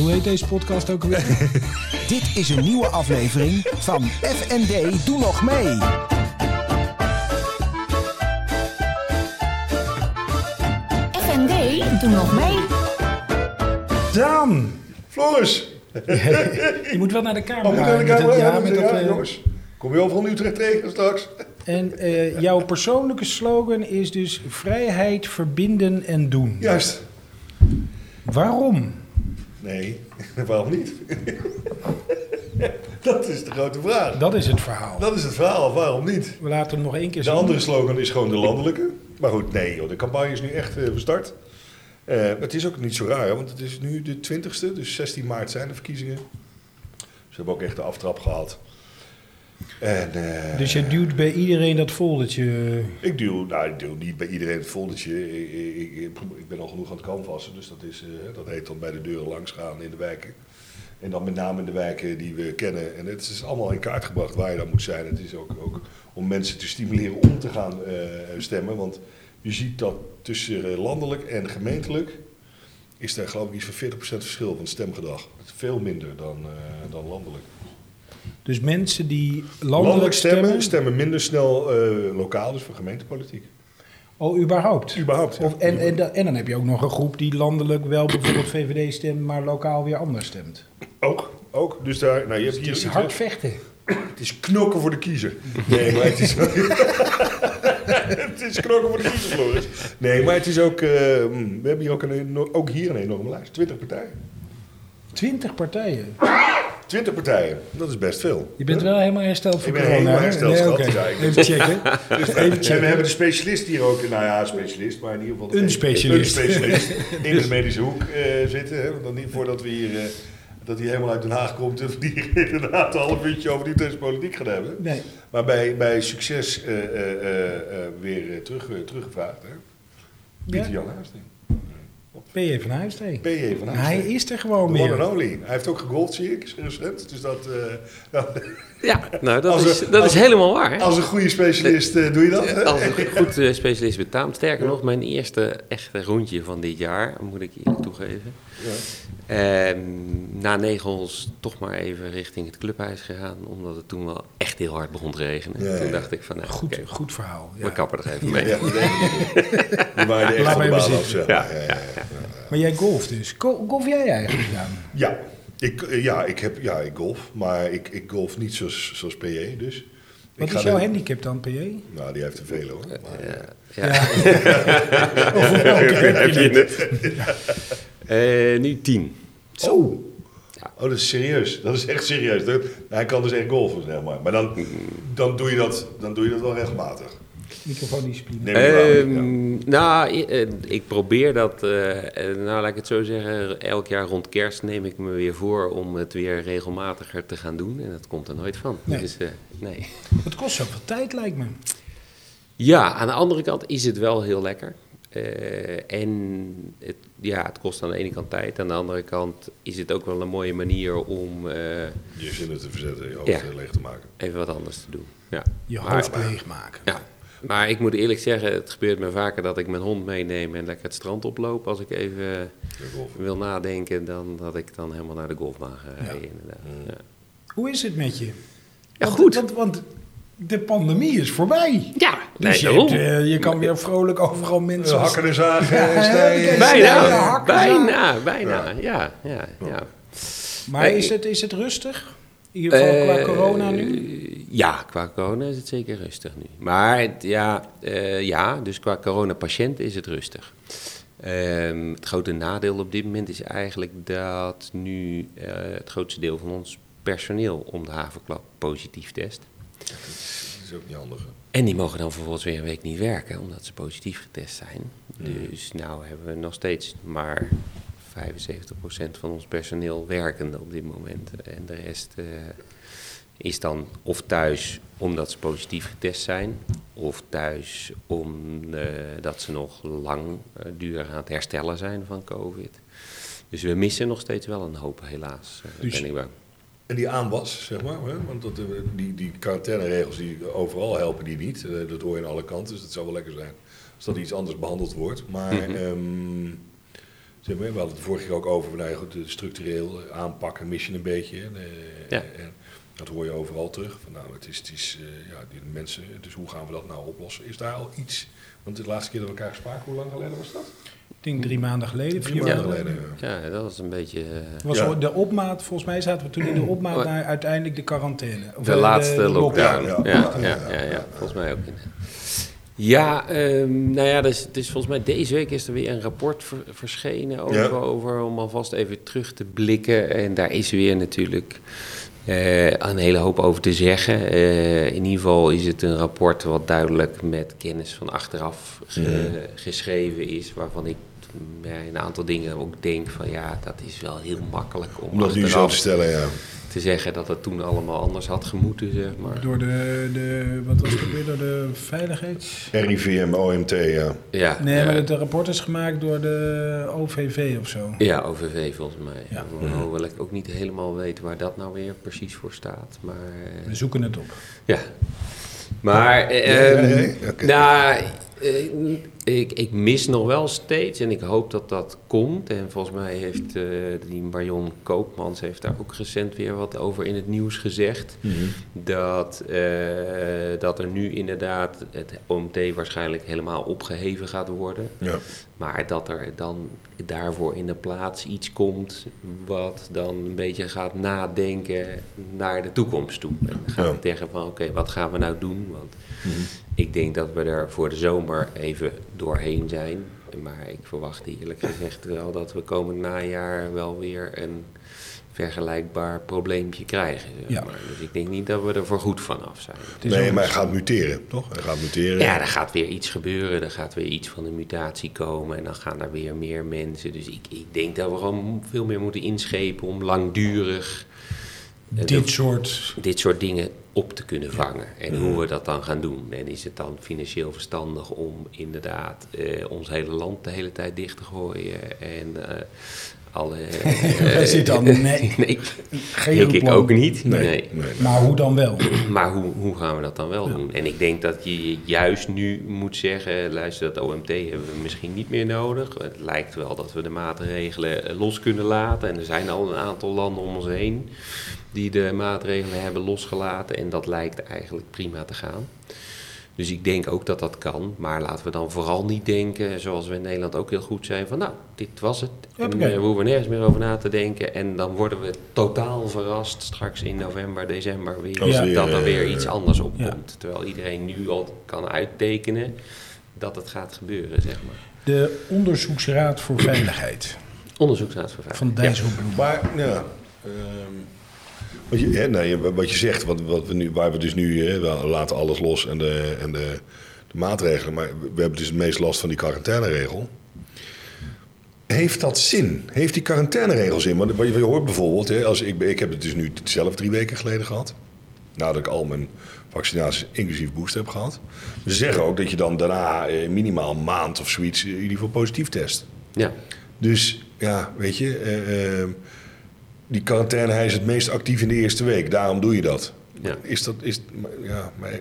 Hoe heet deze podcast ook alweer? Dit is een nieuwe aflevering van FND Doe Nog Mee. FND, doe nog mee. Daan! Floris! Je moet wel naar de camera. Oh, moet naar de het- Ja, met dat, eh, jongens. Kom je over van Utrecht tegen straks? En eh, jouw persoonlijke slogan is dus vrijheid, verbinden en doen. Juist. Waarom? Nee, waarom niet? dat is de grote vraag. Dat is het verhaal. Dat is het verhaal, waarom niet? We laten hem nog één keer De zien. andere slogan is gewoon de landelijke. Maar goed, nee joh, de campagne is nu echt eh gestart. Eh, het is ook niet zo raar, want het is nu de 20ste, dus 16 maart zijn de verkiezingen. Ze hebben ook echt de aftrap gehad. En, eh, Dus je duwt bij iedereen dat foldertje. Ik duw, nou, ik duw niet bij iedereen het foldertje. Ik, ik, ik, ben al genoeg aan het canvassen, dus dat, is, eh, dat heet dan bij de deuren langs gaan in de wijken. En dan met name in de wijken die we kennen. En het is allemaal in kaart gebracht waar je dan moet zijn. Het is ook, ook om mensen te stimuleren om te gaan eh, stemmen. Want je ziet dat tussen landelijk en gemeentelijk is daar geloof ik iets van 40% verschil van stemgedrag. Veel minder dan, dan landelijk. Dus mensen die landelijk, Landelijk stemmen, stemmen. stemmen minder snel eh, lokaal, dus voor gemeentepolitiek. Oh, überhaupt. Überhaupt, ja. Of, en, en, da- en dan heb je ook nog een groep die landelijk wel bijvoorbeeld VVD stemt, maar lokaal weer anders stemt. Ook, ook. Dus daar, nou, je hebt Het hier is iets, hard vechten. Het is knokken voor de kiezer. Nee, maar het is... het is knokken voor de kiezer, Floris. Nee, maar het is ook... eh, mm, we hebben hier ook, een, eno- ook hier een enorme lijst. 20 partijen. Twintig partijen. 20 partijen, dat is best veel. Je bent wel helemaal hersteld van Ik ben corona. helemaal hersteld, Nee, Even checken. Dus, en we hebben de specialist hier ook, nou ja, specialist, maar in ieder geval... Een specialist. Een specialist in de medische hoek eh, zitten. Hè, want dan niet voordat we hier... eh, dat hij helemaal uit Den Haag komt en die inderdaad een half uurtje over die Utrechtse politiek gaan hebben. Nee. Maar bij, bij succes eh, weer terug, teruggevraagd. Hè? Pieter Ja? Jan Huisting. PJ van Huisteen. PJ van Hij Huisting. is er gewoon one and meer. only. Hij heeft ook gegolfd, zie ik, recent. Dus dat, eh, Ja, nou, dat, Als is, dat als- is helemaal waar. als een goede specialist eh, doe je dat. Hè? Als een goed eh, specialist betaamt. Sterker nog, mijn eerste echte rondje van dit jaar, moet ik eerlijk toegeven. Ja. Ehm, na negen holes toch maar even richting het clubhuis gegaan, omdat het toen wel echt heel hard begon te regenen. Ja, ja. Toen dacht ik van, nou, Goed, oké, goed verhaal. Ja. we kappen er even mee. Ja, echt Laat de maar even zitten. maar. Maar jij golft dus. Go- Golf jij eigenlijk gedaan? Ja, ik, eh, ja, ik, heb, ja, ik golf, maar ik, ik golf niet zoals, zoals PJ dus. Wat Ik is jouw handicap dan, PJ? Nou, die heeft er veel hoor. Maar, Ja, ja. Heb je het? Eh, nu tien. Zo. Ja. Oh, dat is serieus. Dat is echt serieus. Dat- hij kan dus echt golfen, zeg maar. Maar dan, dan, doe, je dat, dan doe je dat wel regelmatig. Microfoondiscipline. Ja. Ehm, Nou, eh, ik probeer dat, eh, nou laat ik het zo zeggen, elk jaar rond kerst neem ik me weer voor om het weer regelmatiger te gaan doen. En dat komt er nooit van. Nee. Dus, eh, nee. Het kost zoveel tijd, lijkt me. Ja, aan de andere kant is het wel heel lekker. Eh, en het, ja, het kost aan de ene kant tijd. Aan de andere kant is het ook wel een mooie manier om eh, Je zinnen te verzetten, je hoofd Ja. leeg te maken. even wat anders te doen. Ja. Je Maar- hoofd leegmaken. Ja, maar ik moet eerlijk zeggen, het gebeurt me vaker dat ik mijn hond meeneem en lekker het strand oploop. Als ik even De wil nadenken, dan dat ik dan helemaal naar de golfbaan ga rijden. Inderdaad. Ja. Hoe is het met je? Ja, Want- goed. Want, want de pandemie is voorbij. Ja, nee, Dus je, hebt, eh, je kan weer vrolijk overal mensen... Eh, hakken en zagen. Ja, eh, ja. Bijna, bijna, bijna, ja, ja, ja. Maar Nee, is het, is het rustig? In ieder geval qua Eh, corona nu? Ja, qua corona is het zeker rustig nu. Maar het- ja, eh, ja dus qua coronapatiënten is het rustig. Ehm, het grote nadeel op dit moment is eigenlijk dat nu eh, het grootste deel van ons personeel om de havenklap positief test. Dat is ook niet handig. En die mogen dan vervolgens weer een week niet werken, omdat ze positief getest zijn. Dus nou hebben we nog steeds maar 75% van ons personeel werkende op dit moment. En de rest eh, is dan of thuis omdat ze positief getest zijn, of thuis omdat ze nog lang eh, duur aan het herstellen zijn van COVID. Dus we missen nog steeds wel een hoop, helaas. eh, Dus- ben ik bang. En die aanwas, zeg maar. Hè? Want dat, eh, die, die quarantaineregels die overal helpen die niet. Eh, dat hoor je aan alle kanten, dus dat zou wel lekker zijn. Als dat iets anders behandeld wordt. Maar Mhm. ehm, Zeg maar, we hadden het vorige keer ook over, nou goed, de structureel aanpakken mis je een beetje. hè. Eh, Ja. en dat hoor je overal terug. Van, nou, het is, het is eh, ja, die mensen, dus hoe gaan we dat nou oplossen? Is daar al iets? Want de laatste keer dat we elkaar spraken, hoe lang geleden was dat? Ik denk drie maanden geleden, vier Drie maanden maanden geleden. ja. Ja, dat was een beetje... eh, Het was Ja. de opmaat, volgens mij zaten we toen in de opmaat naar uiteindelijk de quarantaine. Of, De eh, laatste lockdown. ja. Ja, Ja, ja, ja, ja, ja. volgens mij ook. Ja, ehm, nou ja, dus, dus volgens mij deze week is er weer een rapport ver- verschenen over, Ja. over, om alvast even terug te blikken. En daar is weer natuurlijk een hele hoop over te zeggen. Eh, in ieder geval is het een rapport wat duidelijk met kennis van achteraf ge- Mhm. geschreven is, waarvan ik een aantal dingen ook denk van ja, dat is wel heel makkelijk om Om dat nu zo te stellen, ja. Te zeggen dat het toen allemaal anders had gemoeten, zeg maar. Door de, de, wat was het weer, door de veiligheids... RIVM, OMT, ja. Ja, Nee, ja. maar het rapport is gemaakt door de OVV of zo. Ja, OVV volgens mij. Ja. Hoewel ik ook niet helemaal weet waar dat nou weer precies voor staat. Maar eh, We zoeken het op. ja. Maar, eh, Ja, ja, ehm, oké. nou, eh, ik, ik mis nog wel steeds en ik hoop dat dat komt. En volgens mij heeft eh, die Marion Koopmans heeft daar ook recent weer wat over in het nieuws gezegd. Dat, eh, dat er nu inderdaad het OMT waarschijnlijk helemaal opgeheven gaat worden. ja. Maar dat er dan daarvoor in de plaats iets komt wat dan een beetje gaat nadenken naar de toekomst toe. En dan gaat Ja. het zeggen van oké, wat gaan we nou doen? Want Mhm. ik denk dat we er voor de zomer even doorheen zijn. Maar ik verwacht eerlijk gezegd wel dat we komend najaar wel weer een vergelijkbaar probleempje krijgen. zeg Ja. Dus ik denk niet dat we er voor goed vanaf zijn. Het is Nee, maar hij gaat muteren, toch? Hij gaat muteren. Ja, er gaat weer iets gebeuren. Er gaat weer iets van een mutatie komen. En dan gaan er weer meer mensen. Dus ik, ik denk dat we gewoon veel meer moeten inschepen om langdurig eh, dit de- soort... dit soort dingen op te kunnen vangen. En hoe we dat dan gaan doen. En is het dan financieel verstandig om inderdaad eh, ons hele land de hele tijd dicht te gooien. En eh, Wij zitten nee, nee, geen denk ik plan. ook niet. Nee, nee. nee. Maar hoe dan wel? Maar hoe, hoe gaan we dat dan wel doen? En ik denk dat je juist nu moet zeggen, luister, dat OMT hebben we misschien niet meer nodig. Het lijkt wel dat we de maatregelen eh, los kunnen laten. En er zijn al een aantal landen om ons heen die de maatregelen hebben losgelaten. En dat lijkt eigenlijk prima te gaan. Dus ik denk ook dat dat kan. Maar laten we dan vooral niet denken, zoals we in Nederland ook heel goed zijn, van nou, dit was het. En eh, we hoeven nergens meer over na te denken. En dan worden we totaal verrast straks in november, december weer. Ja. weer, Dat er eh, weer iets anders op Ja. komt. Terwijl iedereen nu al kan uittekenen dat het gaat gebeuren, zeg maar. De Onderzoeksraad voor Veiligheid Onderzoeksraad voor van Veiligheid. Dijsselbloem. Maar, ja. ehm, wat, je, hè, nee, wat je zegt, wat, wat we nu, waar we dus nu, hè, we laten alles los en, de, en de, de maatregelen. Maar we hebben dus het meest last van die quarantaineregel. Heeft dat zin? Heeft die quarantaineregel zin? Want wat je, hoort bijvoorbeeld, hè, als ik, ik heb het dus nu zelf drie weken geleden gehad. Nadat ik al mijn vaccinaties inclusief booster heb gehad. Ze zeggen ook dat je dan daarna eh, minimaal een maand of zoiets in ieder geval positief test. Ja. Dus ja, weet je, eh, eh, die quarantaine, hij is het meest actief in de eerste week. Daarom doe je dat. Ja. Is dat, is, ja, maar,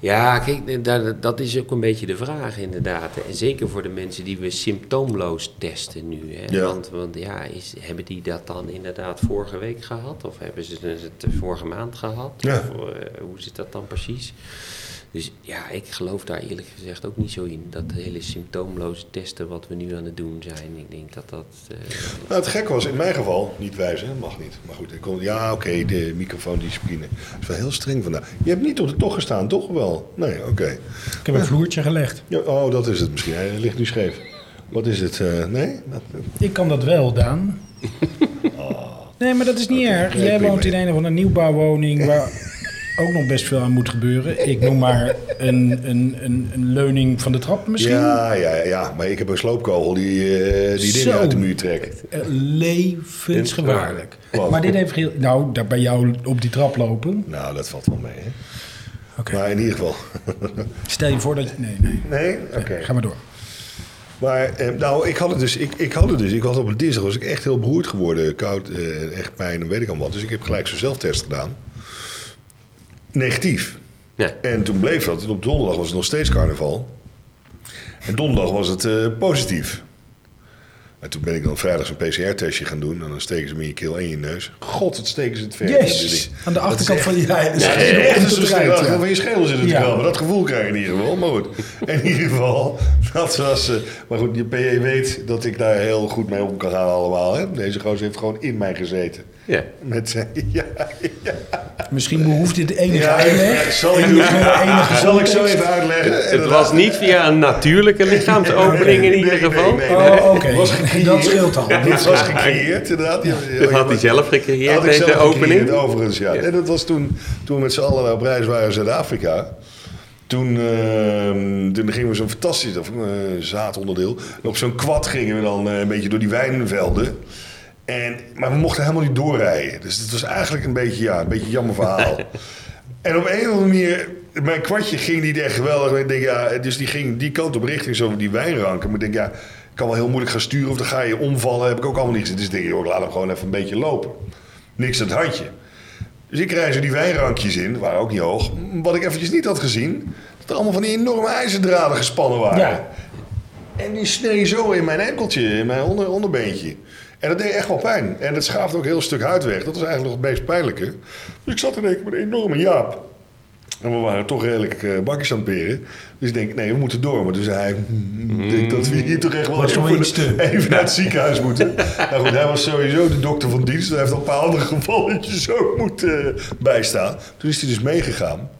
Ja, kijk, dat, dat is ook een beetje de vraag inderdaad. En zeker voor de mensen die we symptoomloos testen nu. Hè? Ja. Want, want ja, is, hebben die dat dan inderdaad vorige week gehad? Of hebben ze het vorige maand gehad? Ja. Of eh, hoe zit dat dan precies? Dus ja, ik geloof daar eerlijk gezegd ook niet zo in. Dat hele symptoomloze testen wat we nu aan het doen zijn. Ik denk dat dat... eh, nou, het gek was in mijn geval, niet wijzen, mag niet. Maar goed, ik kon, ja, oké, de microfoondiscipline is wel heel streng vandaag. Je hebt niet op de tocht gestaan, toch wel? Nee, oké. Ik heb een vloertje gelegd. Ja, oh, dat is het misschien. Hij ligt nu scheef. Wat is het? eh, nee? Dat, Ik kan dat wel, Daan. Nee, maar dat is niet erg. Nee, Jij woont in een of andere nieuwbouwwoning waar ook nog best veel aan moet gebeuren. Ik noem maar een, een, een, een leuning van de trap misschien. ja, ja, ja, maar ik heb een sloopkogel die, eh, die dingen uit de muur trekt. Eh, Levensgevaarlijk. Gevaarlijk. Maar dit heeft heel... Nou, daar bij jou op die trap lopen. Nou, dat valt wel mee, hè? Oké. Maar in ieder geval. Stel je voor dat je... Nee, nee. Nee? Oké. Ga maar door. Maar eh, nou, ik had het dus. Ik, ik had het dus. Ik was op een dinsdag was ik echt heel beroerd geworden. Koud, eh, echt pijn en weet ik al wat. Dus ik heb gelijk zo'n zelftest gedaan. Negatief. ja. En toen bleef dat. En op donderdag was het nog steeds carnaval. En donderdag was het eh, positief. En toen ben ik dan vrijdag zo'n PCR-testje gaan doen. En dan steken ze me in je keel en in je neus. God, wat steken ze het ver. Jezus, aan de achterkant van je ja, Ja, een van je schedel zit het Ja. wel. Maar dat gevoel krijg je in ieder geval. Maar goed, in ieder geval, dat was... eh, maar goed, je PE weet dat ik daar heel goed mee om kan gaan allemaal. Hè? Deze gozer heeft gewoon in mij gezeten. Ja. Met zijn... Ja, ja. Misschien behoeft dit enige Ja, uitleg. zal ik enige Zal ik zo even uitleggen? Het was niet via een natuurlijke lichaamsopening in ieder Nee, nee, geval. nee, nee. Oh, oké. Dat scheelt al. Dit was gecreëerd, inderdaad. Dat had hij zelf gecreëerd, Had ik deze zelf opening. gecreëerd, overigens, ja. En dat was toen, toen we met z'n allen op reis waren in Zuid-Afrika. Toen, ehm, toen gingen we zo'n fantastisch of, eh, zaadonderdeel. En op zo'n kwad gingen we dan eh, een beetje door die wijnvelden. En, maar we mochten helemaal niet doorrijden. Dus het was eigenlijk een beetje, ja, een beetje een jammer verhaal. en op een of andere manier, mijn kwartje ging niet echt geweldig. Ik denk, ja, dus die ging die kant op richting zo die wijnranken. Maar ik denk, ja, ik kan wel heel moeilijk gaan sturen of dan ga je omvallen. Heb ik ook allemaal niet gezien. Dus ik denk, joh, laat hem gewoon even een beetje lopen. Niks aan het handje. Dus ik rij zo die wijnrankjes in, waren ook niet hoog. Wat ik eventjes niet had gezien, dat er allemaal van die enorme ijzerdraden gespannen waren. Ja. En die snee zo in mijn enkeltje, in mijn onder, onderbeentje. En dat deed echt wel pijn. En het schaafde ook een heel stuk huid weg. Dat was eigenlijk nog het meest pijnlijke. Dus ik zat er denk ik met een enorme jaap. En we waren toch redelijk bakjes aan het peren. Dus ik denk, nee, we moeten door. Maar toen zei hij, "Hmm, ik denk dat we hier toch echt wel even naar het ziekenhuis moeten. nou goed, hij was sowieso de dokter van dienst. Hij heeft al een paar andere gevalletjes ook moeten eh, bijstaan. Toen is hij dus meegegaan.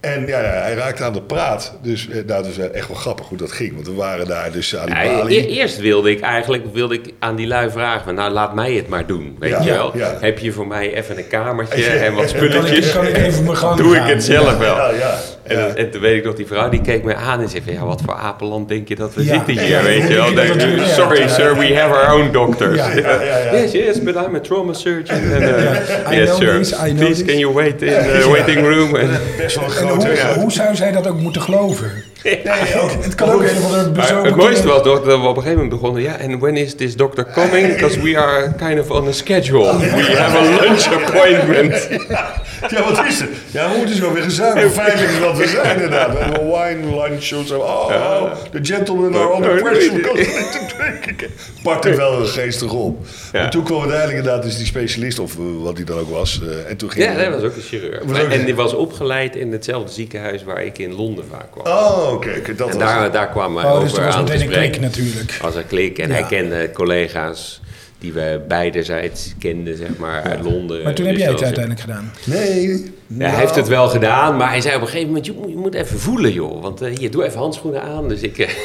En ja, ja, hij raakte aan de praat. Dus eh, nou, dat was echt wel grappig hoe dat ging. Want we waren daar dus aan die Ja, balie. e- eerst wilde ik eigenlijk wilde ik aan die lui vragen: van, Nou, laat mij het maar doen. Weet Ja, je wel? ja. Heb je voor mij even een kamertje en wat Kan ik, spulletjes? kan ik even mijn gang Doe ik het zelf wel. Ja, ja. En, ja. en toen weet ik nog, die vrouw die keek me aan en zei van, ja, wat voor apenland denk je dat we Ja. zitten hier, Ja, weet ja, je wel. Sorry Ja. sir, we have our own doctors. Ja. Ja, ja, ja. Yes, yes, but I'm a trauma surgeon. And, uh, I yes know sir, this, I know please this. can you wait in the waiting room? Best wel. Hoe, zou zij dat ook moeten geloven? Nee, ook, Het kan ook een maar bezopen... het mooiste was toch dat we op een gegeven moment begonnen, ja, and when is this doctor coming? Because we are kind of on a schedule. We have a lunch appointment. Ja, wat is het? Ja, we moeten zo weer. Feitelijk is wat we zijn inderdaad. We hebben een wine lunch of zo. Oh, oh, the gentlemen are under pressure. need to drink. Pakt het wel geestig op. Ja. En toen kwam uiteindelijk inderdaad dus die specialist, of eh, wat hij dan ook was. eh, en toen ging Ja, dat was ook een chirurg. En die was opgeleid in hetzelfde ziekenhuis waar ik in Londen vaak kwam. Oh, oké. oké, dat En was daar, het. daar kwamen we Oh, dus over er was aan te spreken. klik natuurlijk. Als een klik. En Ja. hij kende collega's die we beiderzijds kenden, zeg maar, uit Londen. Maar toen heb Dus jij het dat was- uiteindelijk gedaan. Nee. Ja, hij heeft het wel gedaan, maar hij zei op een gegeven moment, je moet, je moet even voelen joh. Want eh, hier, doe even handschoenen aan. Dus ik...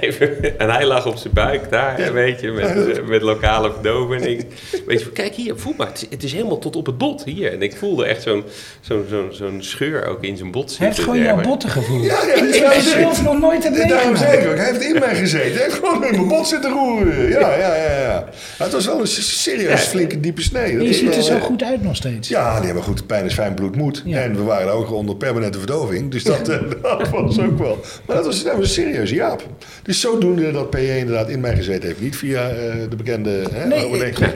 even- en hij lag op zijn buik daar, weet je, met, met lokale verdoving. En ik, weet je, kijk hier, voel maar, het is, het is helemaal tot op het bot hier. En ik voelde echt zo'n zo'n zo'n zo'n scheur ook in zijn bot Hij zitten. heeft gewoon jouw botten gevoeld. Ja, ja, ik heb zelf nog nooit het Daarom zei ik ook, hij heeft in mij gezeten. Hij heeft gewoon in mijn bot zitten roeren. Ja, ja, ja. ja. Maar het was wel een serieus flinke diepe snee. Dat Je ziet er zo eh, goed uit nog steeds. Ja, nee, maar goed, pijn is fijn, bloed moet. Ja. En we waren ook onder permanente verdoving. Dus dat, dat was ook wel. Maar dat was, dat was een serieuze jaap. Dus zodoende dat PJ inderdaad in mij gezeten heeft. Niet via eh, de bekende... Hè, Nee, overdenking.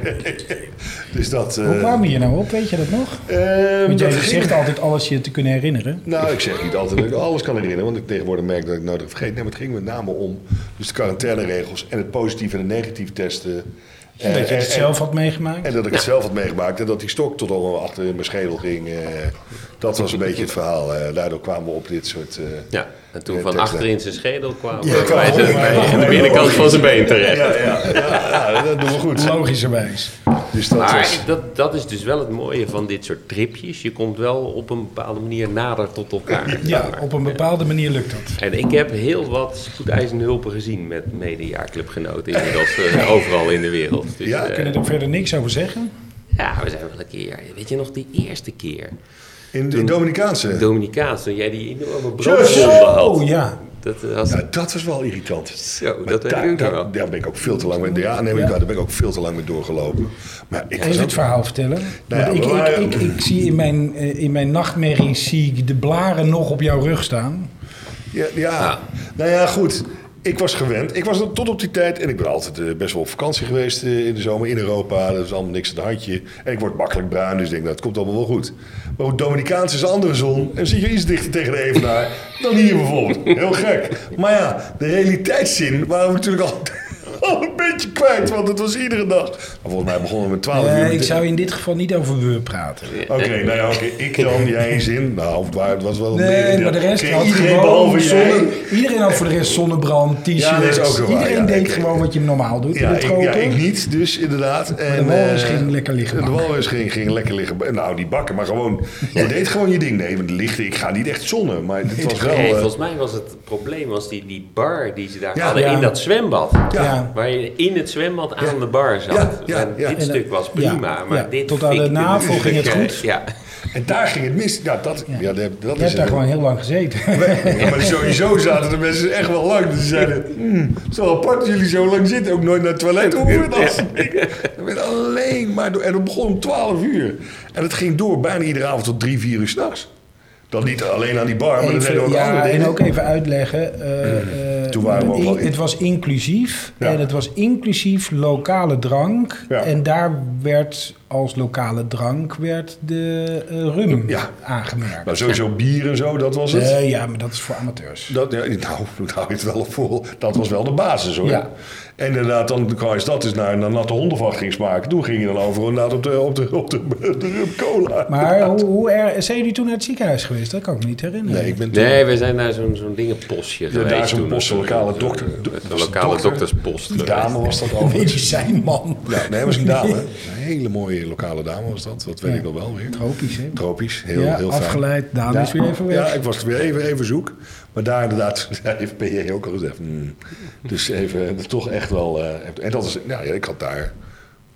dus dat... eh, Hoe kwamen we hier nou op? Weet je dat nog? ehm, Want jij dat ging- zegt altijd alles je te kunnen herinneren. Nou, ik zeg niet altijd dat ik alles kan herinneren. Want ik tegenwoordig merk dat ik nodig vergeet. Nee, maar het ging met name om dus de quarantaineregels en het positief en het negatief testen. En dat je Eh, het en- zelf had meegemaakt. En dat ik het zelf had meegemaakt en dat die stok tot al achter in mijn schedel ging. eh, dat was een beetje het verhaal. eh, daardoor kwamen we op dit soort... eh, Ja, en toen Ja, van tekst, achter in zijn schedel Ja, kwam bij, ook zijn- bij- bij de binnenkant van zijn been terecht. ja, ja, ja, ja, dat doen we goed. Logischerwijs. Dus dat Maar was... dat, dat is dus wel het mooie van dit soort tripjes. Je komt wel op een bepaalde manier nader tot elkaar. Ja, maar. op een bepaalde manier lukt dat. En ik heb heel wat spoedeisende hulpen gezien met medejaarclubgenoten inmiddels eh, overal in de wereld. Dus, Ja, eh, We kunnen er verder niks over zeggen. ja, we zijn wel een keer. Weet je nog die eerste keer? In de Dominicaanse... Dominicaans, toen jij die enorme Zo, brandwonden had. Oh ja. Dat was Ja, dat was wel irritant. zo, Maar dat daar, ik nog daar, wel. daar ben ik ook veel te lang mee. Ja, nee, maar Ja. daar ben ik ook veel te lang mee doorgelopen. Maar ik Even ook- het verhaal vertellen. Nou ja, ik, waren- ik, ik, ik zie in mijn, eh, in mijn nachtmerrie zie ik de blaren nog op jouw rug staan. Ja, ja. Ja. nou ja, goed. Ik was gewend. Ik was tot op die tijd, en ik ben altijd eh, best wel op vakantie geweest eh, in de zomer in Europa. Er is allemaal niks aan het handje. En ik word makkelijk bruin, dus ik denk, nou, het komt allemaal wel goed. Maar goed, Dominicaans is een andere zon. En zie je iets dichter tegen de evenaar dan hier bijvoorbeeld. Heel gek. Maar ja, de realiteitszin waren we natuurlijk al, al een beetje kwijt, want het was iedere dag. Maar volgens mij begonnen we met 12 uur. Nee, ik zou in dit geval niet over we praten. Oké, nou ja, oké. Ik dan, jij in zin. Nou, het wa- het was wel... Nee, maar de rest had iedereen gewoon zonne, Iedereen had voor de rest zonnebrand, t-shirts. Ja, dat is ook wel waar, iedereen ja. deed Ik- gewoon wat je normaal doet Ja de ik, ja, ik niet, dus inderdaad. En, de walrus eh, ging lekker liggen De bakken. walrus ging, ging lekker liggen. Nou, niet bakken, maar gewoon... Je deed gewoon je ding. Nee, want lichten, ik ga niet echt zonnen. Maar het was wel... Nee, eh, volgens mij was het probleem was die, die bar die ze daar Ja. hadden Ja. in dat zwembad. Ja. Waar je in het zwembad aan de bar zat. Ja, ja, En ja. dit En, stuk eh, was ja, prima, maar ja. dit Tot aan de NAVO ging het goed. eh, Ja. En daar ging het mis. Ja, dat, ja. dat, dat Je is hebt het. daar gewoon heel lang gezeten. Ja, maar sowieso zaten de mensen echt wel lang. Dus ze zeiden, hmm, het is wel apart dat jullie zo lang zitten. Ook nooit naar het toilet hoeven. Dat Ik werd alleen maar door. En het begon om 12 uur. En het ging door bijna iedere avond tot 3, 4 uur s'nachts. Dan niet alleen aan die bar, maar dan deden we Even, ook ja, andere en dingen. ook even uitleggen. eh, eh, Toen waren we ook in- wel in. het was inclusief. Ja. En het was inclusief lokale drank. Ja. En daar werd als lokale drank werd de eh, rum Ja. aangemerkt. Maar sowieso bier en zo, dat was het. Ja, maar dat is voor amateurs. Dat, ja, nou, nou hou je het wel op vol. Dat was wel de basis hoor. Ja. En inderdaad, dan kwam je dat dus naar een natte hondenvacht ging smaken. Toen ging je dan over inderdaad op de, op de, op de, de rum cola. Maar hoe, hoe er, zijn jullie toen naar het ziekenhuis geweest? Dat kan ik me niet herinneren. Nee, ik ben toen- Nee, we zijn naar zo'n zo'n dingenpostje Ja, geweest. daar zo'n lokale dokter. Een Do- was lokale dokter? dokterspost. Die geweest. dame was dat overigens. Medicijnman. Ja, nee, dat was een dame. Een hele mooie lokale dame was dat. Dat weet Ja. ik nog wel weer. Tropisch, hè? Tropisch, heel, ja, heel fijn. afgeleid. Daan is weer even weg. Ja, ik was weer even, even zoek. Maar daar inderdaad, daar heeft PJ ook al gezegd. hmm. Dus even, is toch echt wel... eh, en dat is, ja, ja, ik had daar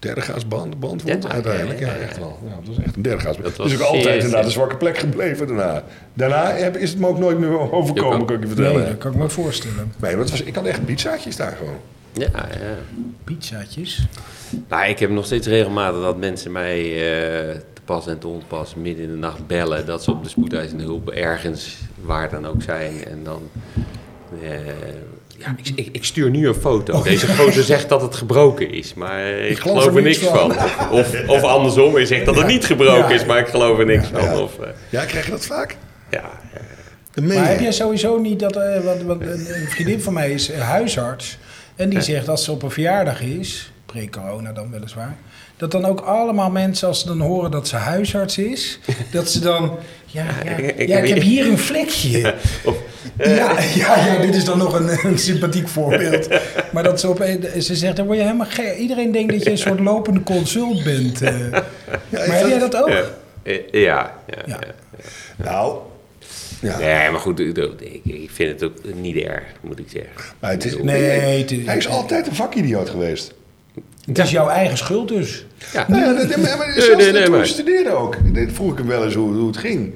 graas band, Ja, uiteindelijk. Ja, ja, ja, ja. echt wel. Ja, dat was echt een graas. Dat Dus was ook altijd inderdaad een zwakke plek gebleven daarna. Daarna heb, is het me ook nooit meer overkomen, kan ik je Nee, vertellen. dat kan ik me voorstellen. Nee, het was, ik had echt pizzaatjes daar gewoon. Ja, ja. Pizzaatjes. Nou, ik heb nog steeds regelmatig dat mensen mij eh, te pas en te onpas midden in de nacht bellen. Dat ze op de spoedeisende hulp ergens waar dan ook zijn. En dan... eh, ja, ik, ik, ik stuur nu een foto. Deze gozer zegt dat het gebroken is, maar ik, geloof, er niks van. Of, of, of andersom, je zegt dat het niet gebroken Ja. is, maar ik geloof er niks van. Ja. Of, eh, Ja, krijg je dat vaak? ja. Dat Maar heb jij sowieso niet dat... eh, want een vriendin van mij is eh, huisarts. En die zegt als ze op een verjaardag is... Pre-corona dan weliswaar... Dat dan ook allemaal mensen, als ze dan horen dat ze huisarts is... dat ze dan... Ja, ja, ja, ik heb hier een vlekje. Of, Ja, ja, ja, dit is dan nog een, een sympathiek voorbeeld. Maar dat ze op ze zegt, dan word je helemaal gek. Iedereen denkt dat je een soort lopende consult bent. eh. maar heb jij dat ook? ja, Eh, ja, ja, Ja. ja. Nou, ja. Nee, maar goed, ik, vind het ook niet erg, moet ik zeggen. Maar het is, Nee, het is- hij is altijd een vakidioot geweest. Het is jouw eigen schuld dus. Ja. Nou ja, dat, maar, maar Nee, zelfs nee, nee, toen maar- studeerden ook. Dat vroeg ik hem wel eens hoe, hoe het ging.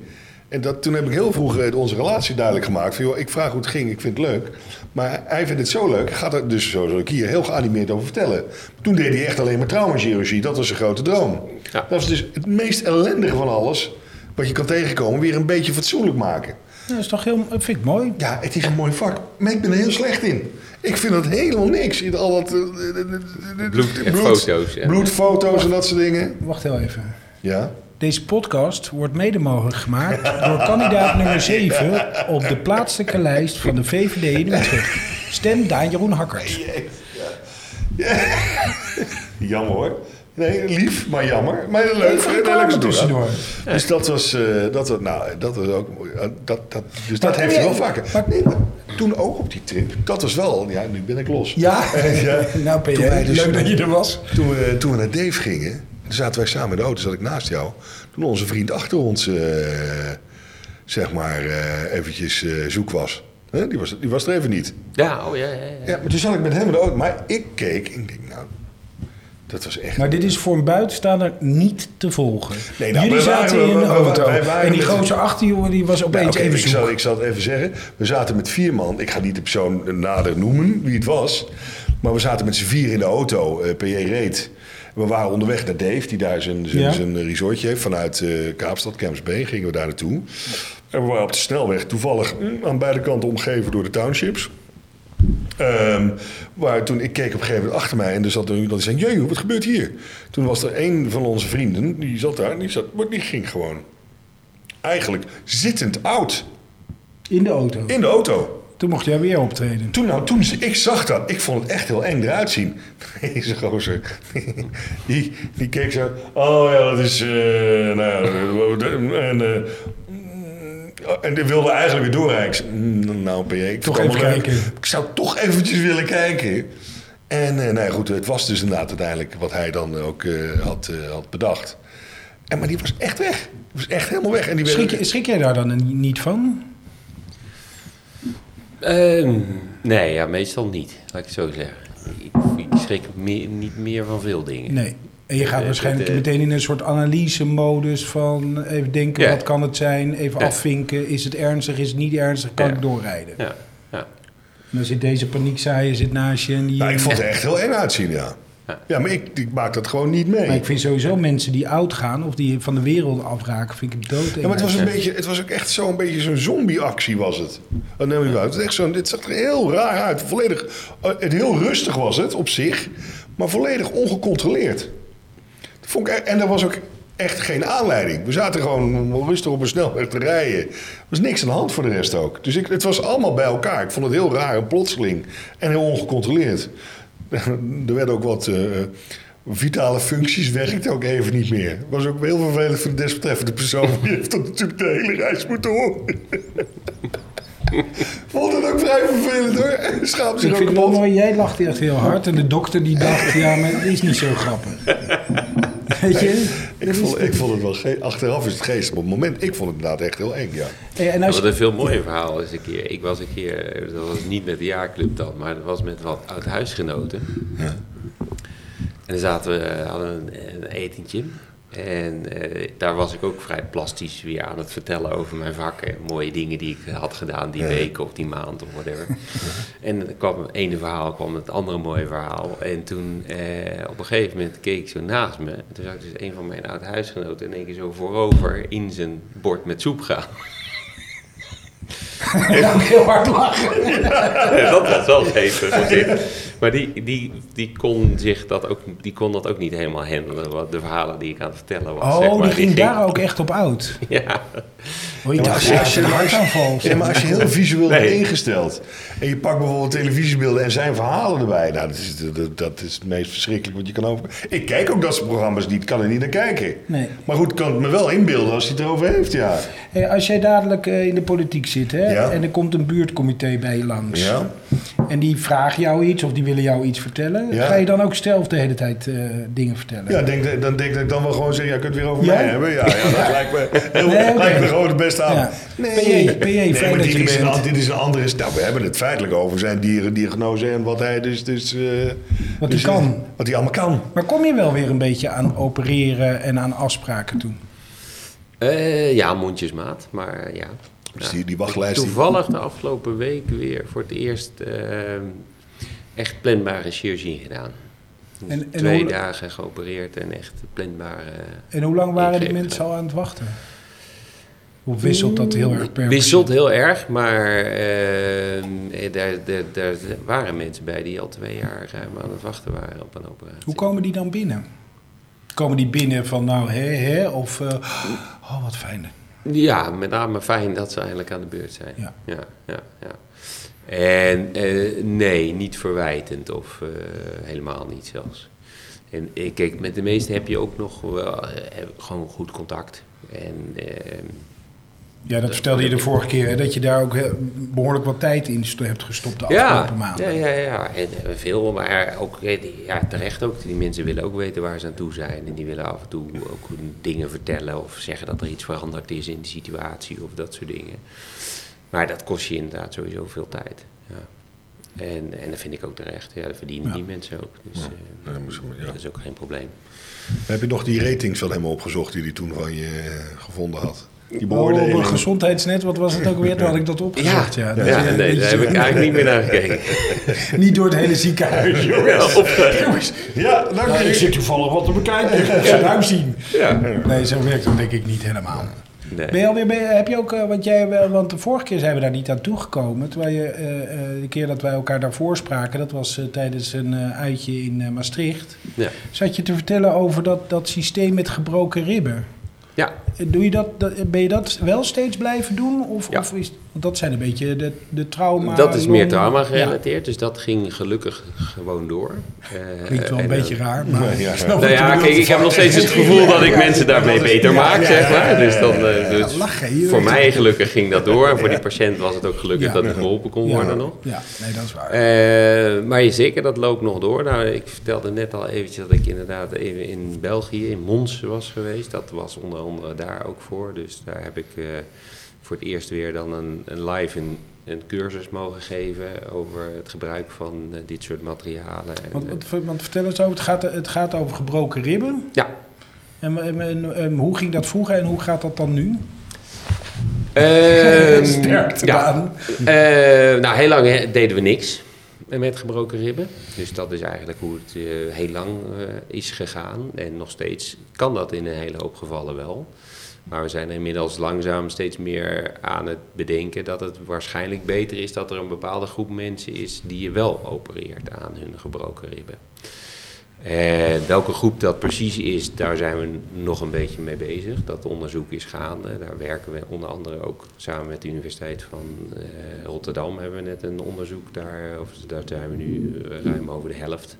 En dat, toen heb ik heel vroeg eh, onze relatie duidelijk gemaakt. Van, joh, ik vraag hoe het ging, ik vind het leuk. Maar hij vindt het zo leuk. Gaat er dus, zoals ik hier, heel geanimeerd over vertellen. Toen deed hij echt alleen maar traumachirurgie. Dat was zijn grote droom. Ja. Dat is dus het meest ellendige van alles. Wat je kan tegenkomen, weer een beetje fatsoenlijk maken. Dat is toch heel, dat vind ik mooi. Ja, het is een mooi vak. Maar ik ben er heel slecht in. Ik vind dat helemaal niks. In al dat... eh, eh, Bloed en foto's, ja. Bloedfoto's en dat soort dingen. Wacht heel even. Ja. Deze podcast wordt mede mogelijk gemaakt door kandidaat nummer 7 op de plaatselijke lijst van de VVD in Utrecht. Stem Daan Jeroen Hakkert. Jammer hoor. Nee, lief, maar jammer. Maar leuk. Leuk tussendoor. Dus dat was, eh, dat was, nou, dat was ook mooi. Eh, Dat, dat, dus dat heeft hij jij- wel vaker. maar- Nee, maar toen ook op die trip. Dat was wel, ja, nu ben ik los. Ja, Ja. nou wij dus- leuk dat je er was. Toen we, toen we naar Dave gingen, toen zaten wij samen in de auto, zat ik naast jou. Toen onze vriend achter ons, eh, zeg maar, eh, eventjes eh, zoek was. Hè, Die, was. Die was er even niet. Ja, oh ja, ja, ja. Ja, maar toen zat ik met hem in de auto. Maar ik keek en ik denk, nou, dat was echt... Maar dit is voor een buitenstaander niet te volgen. Nee, nou, Jullie zaten waren- in een wij- auto. wij waren en die met- gozer achter jongen, die was Nou, opeens oké, even ik, zal, zoek. ik zal het even zeggen. We zaten met vier man. Ik ga niet de persoon nader noemen wie het was. Maar we zaten met z'n vier in de auto. eh PJ reed. We waren onderweg naar Dave, die daar zijn, zijn, Ja. zijn resortje heeft. Vanuit eh, Kaapstad, Camps Bay, gingen we daar naartoe. En we waren op de snelweg, toevallig mm, aan beide kanten omgeven door de townships. Ehm, waar toen ik keek op een gegeven moment achter mij en er zat iemand die zei: Jee, wat gebeurt hier? Toen was er een van onze vrienden, die zat daar, en die, zat, maar die ging gewoon eigenlijk zittend oud In de auto. in de auto. Toen mocht jij weer optreden. Toen, nou, toen ik zag dat, ik vond het echt heel eng eruit zien. Deze gozer, die, die keek zo... Oh ja, dat is... eh nou, ja, en, eh, en die wilde eigenlijk weer doorrijden. Ik zei, "Mm, Nou, PJ, ik Toch even kijken. Ik zou toch eventjes willen kijken. En eh nou ja, goed, het was dus inderdaad uiteindelijk wat hij dan ook eh, had, eh, had bedacht. En, maar die was echt weg. Die was echt helemaal weg. En die Schrik, werd- je- schrik jij daar dan niet van? Ehm, nee, ja, meestal niet, laat ik het zo zeggen. Ik, ik schrik meer, niet meer van veel dingen. Nee. En je gaat Eh, waarschijnlijk eh, meteen in een soort analyse-modus van even denken, wat kan het zijn? Even Ja. afvinken, is het ernstig, is het niet ernstig, kan Ja. ik doorrijden? Ja, ja. En dan zit deze paniekzaaier zit naast je en die... Nou, ik vond het echt heel eng uitzien, ja. Ja. Maar ik, ik maak dat gewoon niet mee. Maar ik vind sowieso mensen die oud gaan of die van de wereld afraken, vind ik dood. Ja, maar het was, een beetje, het was ook echt zo'n beetje zo'n zombie-actie was het. Dat neem ik uit. Het, echt zo'n, dit zag er heel raar uit. Volledig, eh, het heel rustig was het op zich, maar volledig ongecontroleerd. Dat vond ik, e- en er was ook echt geen aanleiding. We zaten gewoon rustig op een snelweg te rijden. Er was niks aan de hand voor de rest ook. Dus ik, het was allemaal bij elkaar. Ik vond het heel raar en plotseling en heel ongecontroleerd. er werden ook wat... eh, vitale functies werkte ook even niet meer. Was ook heel vervelend voor de desbetreffende persoon. Die heeft dat natuurlijk de hele reis moeten horen. Vond het ook vrij vervelend hoor. Schaamde zich Ik ook vind het wel kapot. mooi, jij lacht echt heel hard en de dokter die dacht, ja, maar het is niet zo grappig. Weet je? Ik vond, ik vond het wel... ge- Achteraf is het geestig. Op het moment, ik vond het inderdaad echt heel eng, ja. En Ja, als wat een veel mooier verhaal is een keer. Ik was een keer, dat was niet met de jaarclub dan, maar dat was met wat oud-huisgenoten. En dan zaten we, hadden een, een etentje. En eh, daar was ik ook vrij plastisch weer aan het vertellen over mijn vak. En mooie dingen die ik had gedaan die week of die maand of whatever. en dan kwam het ene verhaal, kwam het andere mooie verhaal. En toen eh, op een gegeven moment keek ik zo naast me. En toen zag ik dus een van mijn oud-huisgenoten in één keer zo voorover in zijn bord met soep gaan. ja, heel hard lachen. Ja, dat was wel geestig. Maar die, die, die, kon zich dat ook, die kon dat ook niet helemaal handelen, wat de verhalen die ik aan het vertellen was. Oh, zeg maar. die ging daar ook echt op oud. Ja, Oh, ik dacht, als je- ja, maar als je heel visueel Nee. ingesteld... en je pakt bijvoorbeeld televisiebeelden en zijn verhalen erbij... Nou, dat is, dat, dat is het meest verschrikkelijk wat je kan over... Ik kijk ook dat soort programma's niet, kan er niet naar kijken. Nee. Maar goed, ik kan het me wel inbeelden als hij het erover heeft, ja. Hey, als jij dadelijk eh, in de politiek zit hè, Ja. en er komt een buurtcomité bij je langs. Ja. En die vragen jou iets of die willen jou iets vertellen. Ja. Ga je dan ook zelf de hele tijd eh, dingen vertellen? Ja, denk, dan denk ik dat ik dan wel gewoon zeg, ja, je kunt het weer over Ja? mij hebben. Ja, ja dat lijkt me, heel, Nee, lijkt me gewoon het beste aan. Ja. Nee, PJ, PJ, nee fijn maar dat dit je is, bent. een, dit is een andere... Nou, we hebben het feitelijk over zijn dieren, diagnose en wat hij dus... dus eh, Wat dus, hij kan. Wat hij allemaal kan. Maar kom je wel weer een beetje aan opereren en aan afspraken toe? Eh, ja mondjesmaat, maar ja. Dus die, die wachtlijst... die- Toevallig de afgelopen week weer voor het eerst eh, echt planbare chirurgie gedaan. Dus En- en twee hoe- dagen geopereerd en echt planbare... En hoe lang waren die mensen al aan het wachten? Hoe wisselt dat heel erg per Wisselt heel erg, maar eh, daar, daar, daar waren mensen bij die al twee jaar ruim aan het wachten waren op een operatie. Hoe komen die dan binnen? Komen die binnen van nou hè hè of eh, oh wat fijn. Ja, met name fijn dat ze eindelijk aan de beurt zijn. Ja. ja, ja. ja. En eh, nee, niet verwijtend of eh, helemaal niet zelfs. En eh, kijk, met de meesten heb je ook nog wel gewoon goed contact. En eh, Ja, dat vertelde je de vorige keer hè, dat je daar ook behoorlijk wat tijd in hebt gestopt de ja, afgelopen maanden. ja, ja, ja. En eh, veel, maar ook eh, die- ja, terecht ook. Die mensen willen ook weten waar ze aan toe zijn. En die willen af en toe ook dingen vertellen of zeggen dat er iets veranderd is in de situatie of dat soort dingen. Maar dat kost je inderdaad sowieso veel tijd. Ja. En, en dat vind ik ook terecht. Ja, dat verdienen Ja. die mensen ook. Dus eh, Ja, dat moet- ja. dat is ook geen probleem. Heb je nog die ratings van hem opgezocht die hij toen van je gevonden had? Die Oh, beoordeling. op een gezondheidsnet, wat was het ook weer? Toen had ik dat opgezocht. Ja, dat ja, is, eh, nee, niet daar heb ik eigenlijk niet meer naar gekeken. Niet door het hele ziekenhuis, jongens. Jongens, Ja, dank nou, je. ik zit toevallig wat te bekijken. Ik ga het huis zien. Ja. Nee, zo werkt het denk ik niet helemaal. Nee. Ben je alweer, ben je- heb je ook, eh, want, jij, wel- want de vorige keer zijn we daar niet aan toegekomen. Terwijl je, eh, eh, de keer dat wij elkaar daarvoor spraken, dat was eh, tijdens een eh, uitje in eh, Maastricht. Ja. Zat je te vertellen over dat, dat systeem met gebroken ribben. ja. Doe je dat, ben je dat wel steeds blijven doen? Of, Ja. of is, want dat zijn een beetje de, de trauma. dat is meer trauma Ja, gerelateerd, dus dat ging gelukkig gewoon door. Eh, klinkt wel een en, eh, beetje raar, maar... ja. ik Nou ja, kijk, ik heb nog steeds het gevoel dat ik mensen daarmee beter maak, zeg maar. Dus dan, eh, dus lachen, voor mij gelukkig ging dat door. En voor die patiënt was het ook gelukkig Ja. dat het geholpen kon Ja, worden nog. Ja, nee, dat is waar. Eh, maar je zeker, dat loopt nog door. Nou, ik vertelde net al eventjes dat ik inderdaad even in België, in Mons was geweest. Dat was onder andere daar ook voor. Dus daar heb ik eh, voor het eerst weer dan een, een live een, een cursus mogen geven over het gebruik van eh, dit soort materialen. Want, eh, want, vertel eens over, het gaat, het gaat over gebroken ribben. ja, En, en, en, en hoe ging dat vroeger en hoe gaat dat dan nu? Ehm, Sterkte ja. aan. Eh, nou, heel lang deden we niks met gebroken ribben. Dus dat is eigenlijk hoe het heel lang is gegaan. En nog steeds kan dat in een hele hoop gevallen wel. Maar we zijn inmiddels langzaam steeds meer aan het bedenken dat het waarschijnlijk beter is dat er een bepaalde groep mensen is die je wel opereert aan hun gebroken ribben. En welke groep dat precies is, daar zijn we nog een beetje mee bezig. Dat onderzoek is gaande. Daar werken we onder andere ook samen met de Universiteit van eh, Rotterdam. Hebben we net een onderzoek daar, of daar zijn we nu eh, ruim over de helft.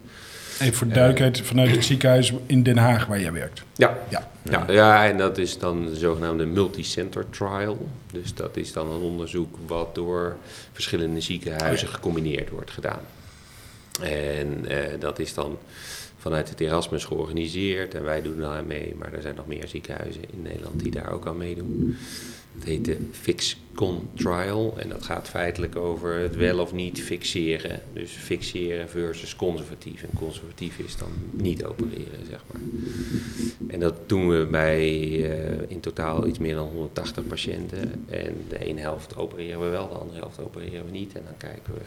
Even voor de duidelijkheid, vanuit het ziekenhuis in Den Haag waar jij werkt. Ja, Ja. ja, ja, en dat is dan de zogenaamde multicenter trial. Dus dat is dan een onderzoek wat door verschillende ziekenhuizen gecombineerd wordt gedaan. En eh, dat is dan vanuit het Erasmus georganiseerd en wij doen daar mee, maar er zijn nog meer ziekenhuizen in Nederland die daar ook aan meedoen. Het heet de FixCon Trial en dat gaat feitelijk over het wel of niet fixeren. Dus fixeren versus conservatief. En conservatief is dan niet opereren, zeg maar. En dat doen we bij eh, in totaal iets meer dan 180 patiënten. En de ene helft opereren we wel, de andere helft opereren we niet. En dan kijken we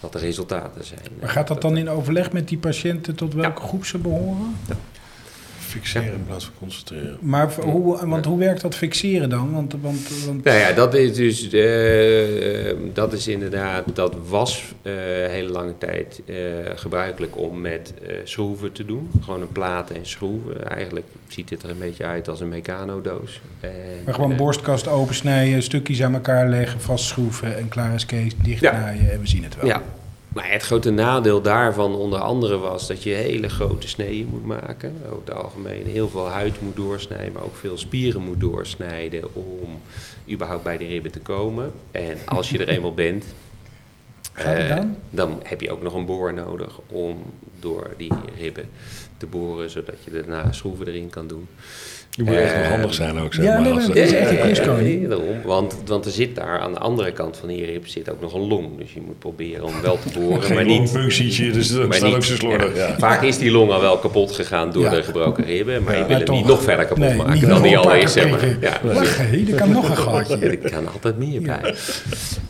wat de resultaten zijn. Maar gaat dat dan in overleg met die patiënten tot welke groep ze behoren? Fixeren in plaats van concentreren. Maar hoe, want hoe werkt dat fixeren dan? Want, want, want Nou ja, dat is dus, eh, eh, dat is inderdaad, dat was eh hele lange tijd eh, gebruikelijk om met eh, schroeven te doen. Gewoon een plaat en schroeven. Eigenlijk ziet het er een beetje uit als een mecanodoos. En, maar gewoon borstkast opensnijden, stukjes aan elkaar leggen, vastschroeven en klaar is Kees, dichtnaaien en we zien het wel. Ja, maar het grote nadeel daarvan onder andere was dat je hele grote sneeën moet maken. Over het algemeen heel veel huid moet doorsnijden, maar ook veel spieren moet doorsnijden om überhaupt bij de ribben te komen. En als je er eenmaal bent, eh, dan? dan heb je ook nog een boor nodig om door die ribben te boren, zodat je daarna schroeven erin kan doen. Je moet echt nog Eh, handig zijn ook, zeg ja, maar. nee, als maar dat- is echt een ja, daarom. Want, want er zit daar aan de andere kant van die rib zit ook nog een long. Dus je moet proberen om wel te boren, maar Geen niet... longfunctietje, dus dat Maar staat ook zo slordig. ja. Vaak is die long al wel kapot gegaan door Ja. de gebroken ribben, maar je wil Maar hem niet nog verder kapot Nee, maken niet dan nog die een al is. Zeg maar. Ja. Er kan nog een gaatje. Er kan altijd meer bij.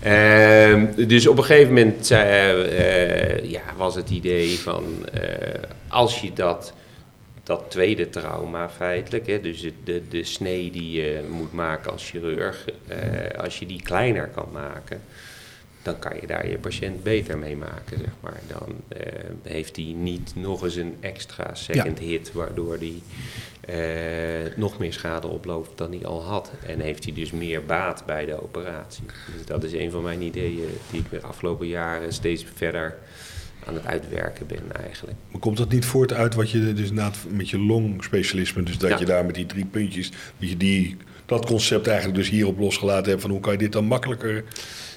Ehm, dus op een gegeven moment eh, ja, was het idee van eh, als je dat, dat tweede trauma feitelijk, hè, dus de, de, de snee die je moet maken als chirurg, eh, als je die kleiner kan maken, dan kan je daar je patiënt beter mee maken, zeg maar. Dan eh, heeft hij niet nog eens een extra second hit, waardoor hij eh, nog meer schade oploopt dan hij al had. En heeft hij dus meer baat bij de operatie. Dus dat is een van mijn ideeën die ik de afgelopen jaren steeds verder aan het uitwerken ben eigenlijk. Maar komt dat niet voort uit wat je dus na het- met je longspecialisme, dus dat Ja. je daar met die drie puntjes, dat je die, dat concept eigenlijk dus hierop losgelaten hebt van hoe kan je dit dan makkelijker...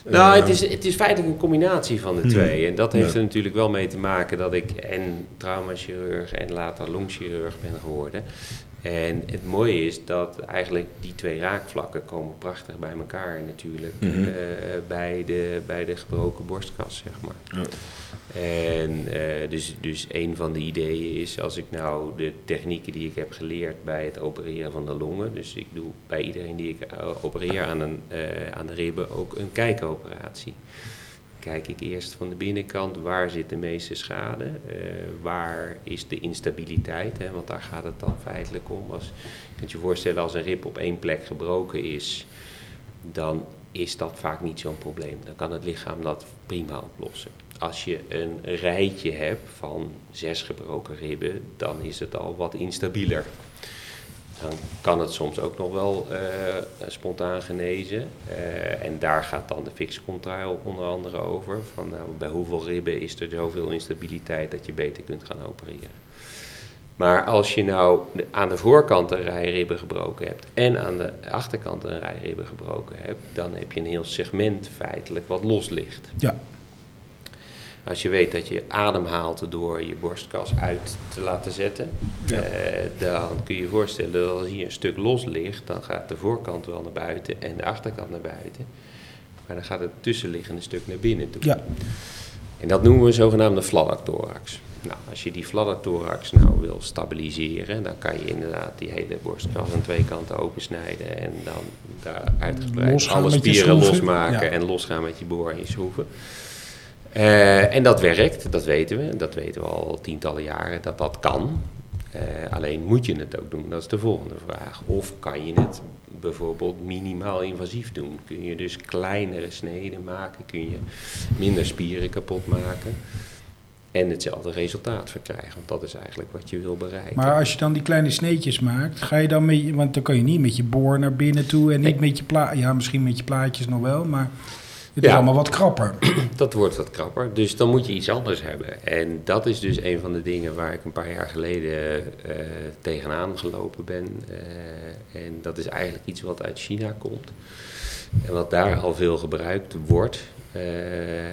Nou, eh, het is, het is feitelijk een combinatie van de Hmm. twee. En dat heeft Ja. er natuurlijk wel mee te maken dat ik en traumachirurg en later longchirurg ben geworden. En het mooie is dat eigenlijk die twee raakvlakken komen prachtig bij elkaar natuurlijk. Mhm. eh, bij, de, bij de gebroken borstkas, zeg maar. Ja. En eh, dus, dus een van de ideeën is, als ik nou de technieken die ik heb geleerd bij het opereren van de longen, dus ik doe bij iedereen die ik eh, opereer aan, een, aan de ribben ook een kijkoperatie. Kijk ik eerst van de binnenkant, waar zit de meeste schade? Eh, waar is de instabiliteit? Hè? Want daar gaat het dan feitelijk om. Als, je kunt je voorstellen, als een rib op één plek gebroken is, dan is dat vaak niet zo'n probleem. Dan kan het lichaam dat prima oplossen. Als je een rijtje hebt van zes gebroken ribben, dan is het al wat instabieler. Dan kan het soms ook nog wel eh, spontaan genezen. Eh, en daar gaat dan de fixcontrole onder andere over. Van nou, bij hoeveel ribben is er zoveel instabiliteit dat je beter kunt gaan opereren. Maar als je nou aan de voorkant een rij ribben gebroken hebt en aan de achterkant een rij ribben gebroken hebt, dan heb je een heel segment feitelijk wat los ligt. Ja. Als je weet dat je adem haalt door je borstkas uit te laten zetten, eh, dan kun je je voorstellen dat als hier een stuk los ligt, dan gaat de voorkant wel naar buiten en de achterkant naar buiten. Maar dan gaat het tussenliggende stuk naar binnen toe. Ja. En dat noemen we een zogenaamde fladderthorax. Nou, als je die fladderthorax nou wil stabiliseren, dan kan je inderdaad die hele borstkas aan twee kanten opensnijden en dan daar uitgebreid alle spieren losmaken Ja. en losgaan met je boor en je schroeven. Eh, en dat werkt, dat weten we. Dat weten we al tientallen jaren dat dat kan. Eh, alleen moet je het ook doen, dat is de volgende vraag. Of kan je het bijvoorbeeld minimaal invasief doen? Kun je dus kleinere sneden maken? Kun je minder spieren kapot maken? En hetzelfde resultaat verkrijgen, want dat is eigenlijk wat je wil bereiken. Maar als je dan die kleine sneetjes maakt, ga je dan met je, want dan kan je niet met je boor naar binnen toe en niet met je pla, ja misschien met je plaatjes nog wel, maar het Ja. is allemaal wat krapper. Dat wordt wat krapper, dus dan moet je iets anders hebben. En dat is dus een van de dingen waar ik een paar jaar geleden eh, tegenaan gelopen ben. Eh, en dat is eigenlijk iets wat uit China komt. En wat daar al veel gebruikt wordt. Eh,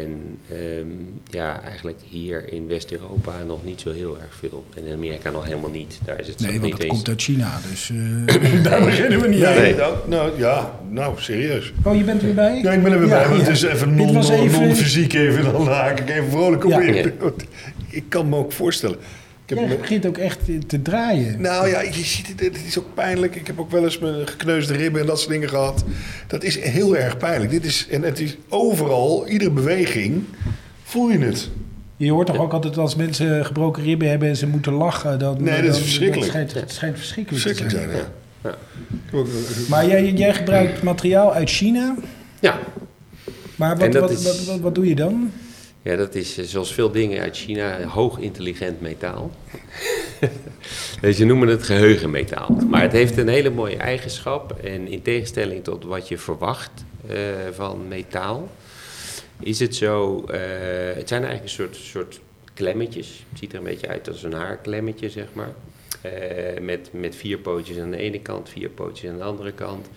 en ehm, ja, eigenlijk hier in West-Europa nog niet zo heel erg veel. En in Amerika nog helemaal niet. Daar is het Nee, want eens. komt uit China, dus eh, daar beginnen we niet aan. Nee, nou, nou, ja, nou, serieus. Oh, je bent er weer bij? Ja, ik ben er weer Ja, bij, want ja. het is even Dit non- was even- non-fysiek even, dan haak ik even vrolijk op Ja. in. Ja. Ik kan me ook voorstellen. Heb Jij me- begint ook echt te draaien. nou ja, je ziet het, het is ook pijnlijk. Ik heb ook wel eens mijn gekneusde ribben en dat soort dingen gehad. Dat is heel erg pijnlijk. Dit is, en het is overal, iedere beweging, voel je het. Je hoort toch ook altijd als mensen gebroken ribben hebben en ze moeten lachen. Dan, Nee, dat is verschrikkelijk. schijnt, het schijnt verschrikkelijk, Verschrikkelijk te zijn, zijn. ja. Ja. Heb ook- Maar jij, jij gebruikt materiaal uit China. Ja, Maar wat, dat wat, is- wat, wat, wat doe je dan? Ja, dat is eh, zoals veel dingen uit China hoog intelligent metaal. dus je noemen het geheugenmetaal. Maar het heeft een hele mooie eigenschap. En in tegenstelling tot wat je verwacht eh, van metaal, is het zo. eh, het zijn eigenlijk een soort, klemmetjes. Het ziet er een beetje uit als een haarklemmetje, zeg maar. Met, met vier pootjes aan de ene kant, vier pootjes aan de andere kant.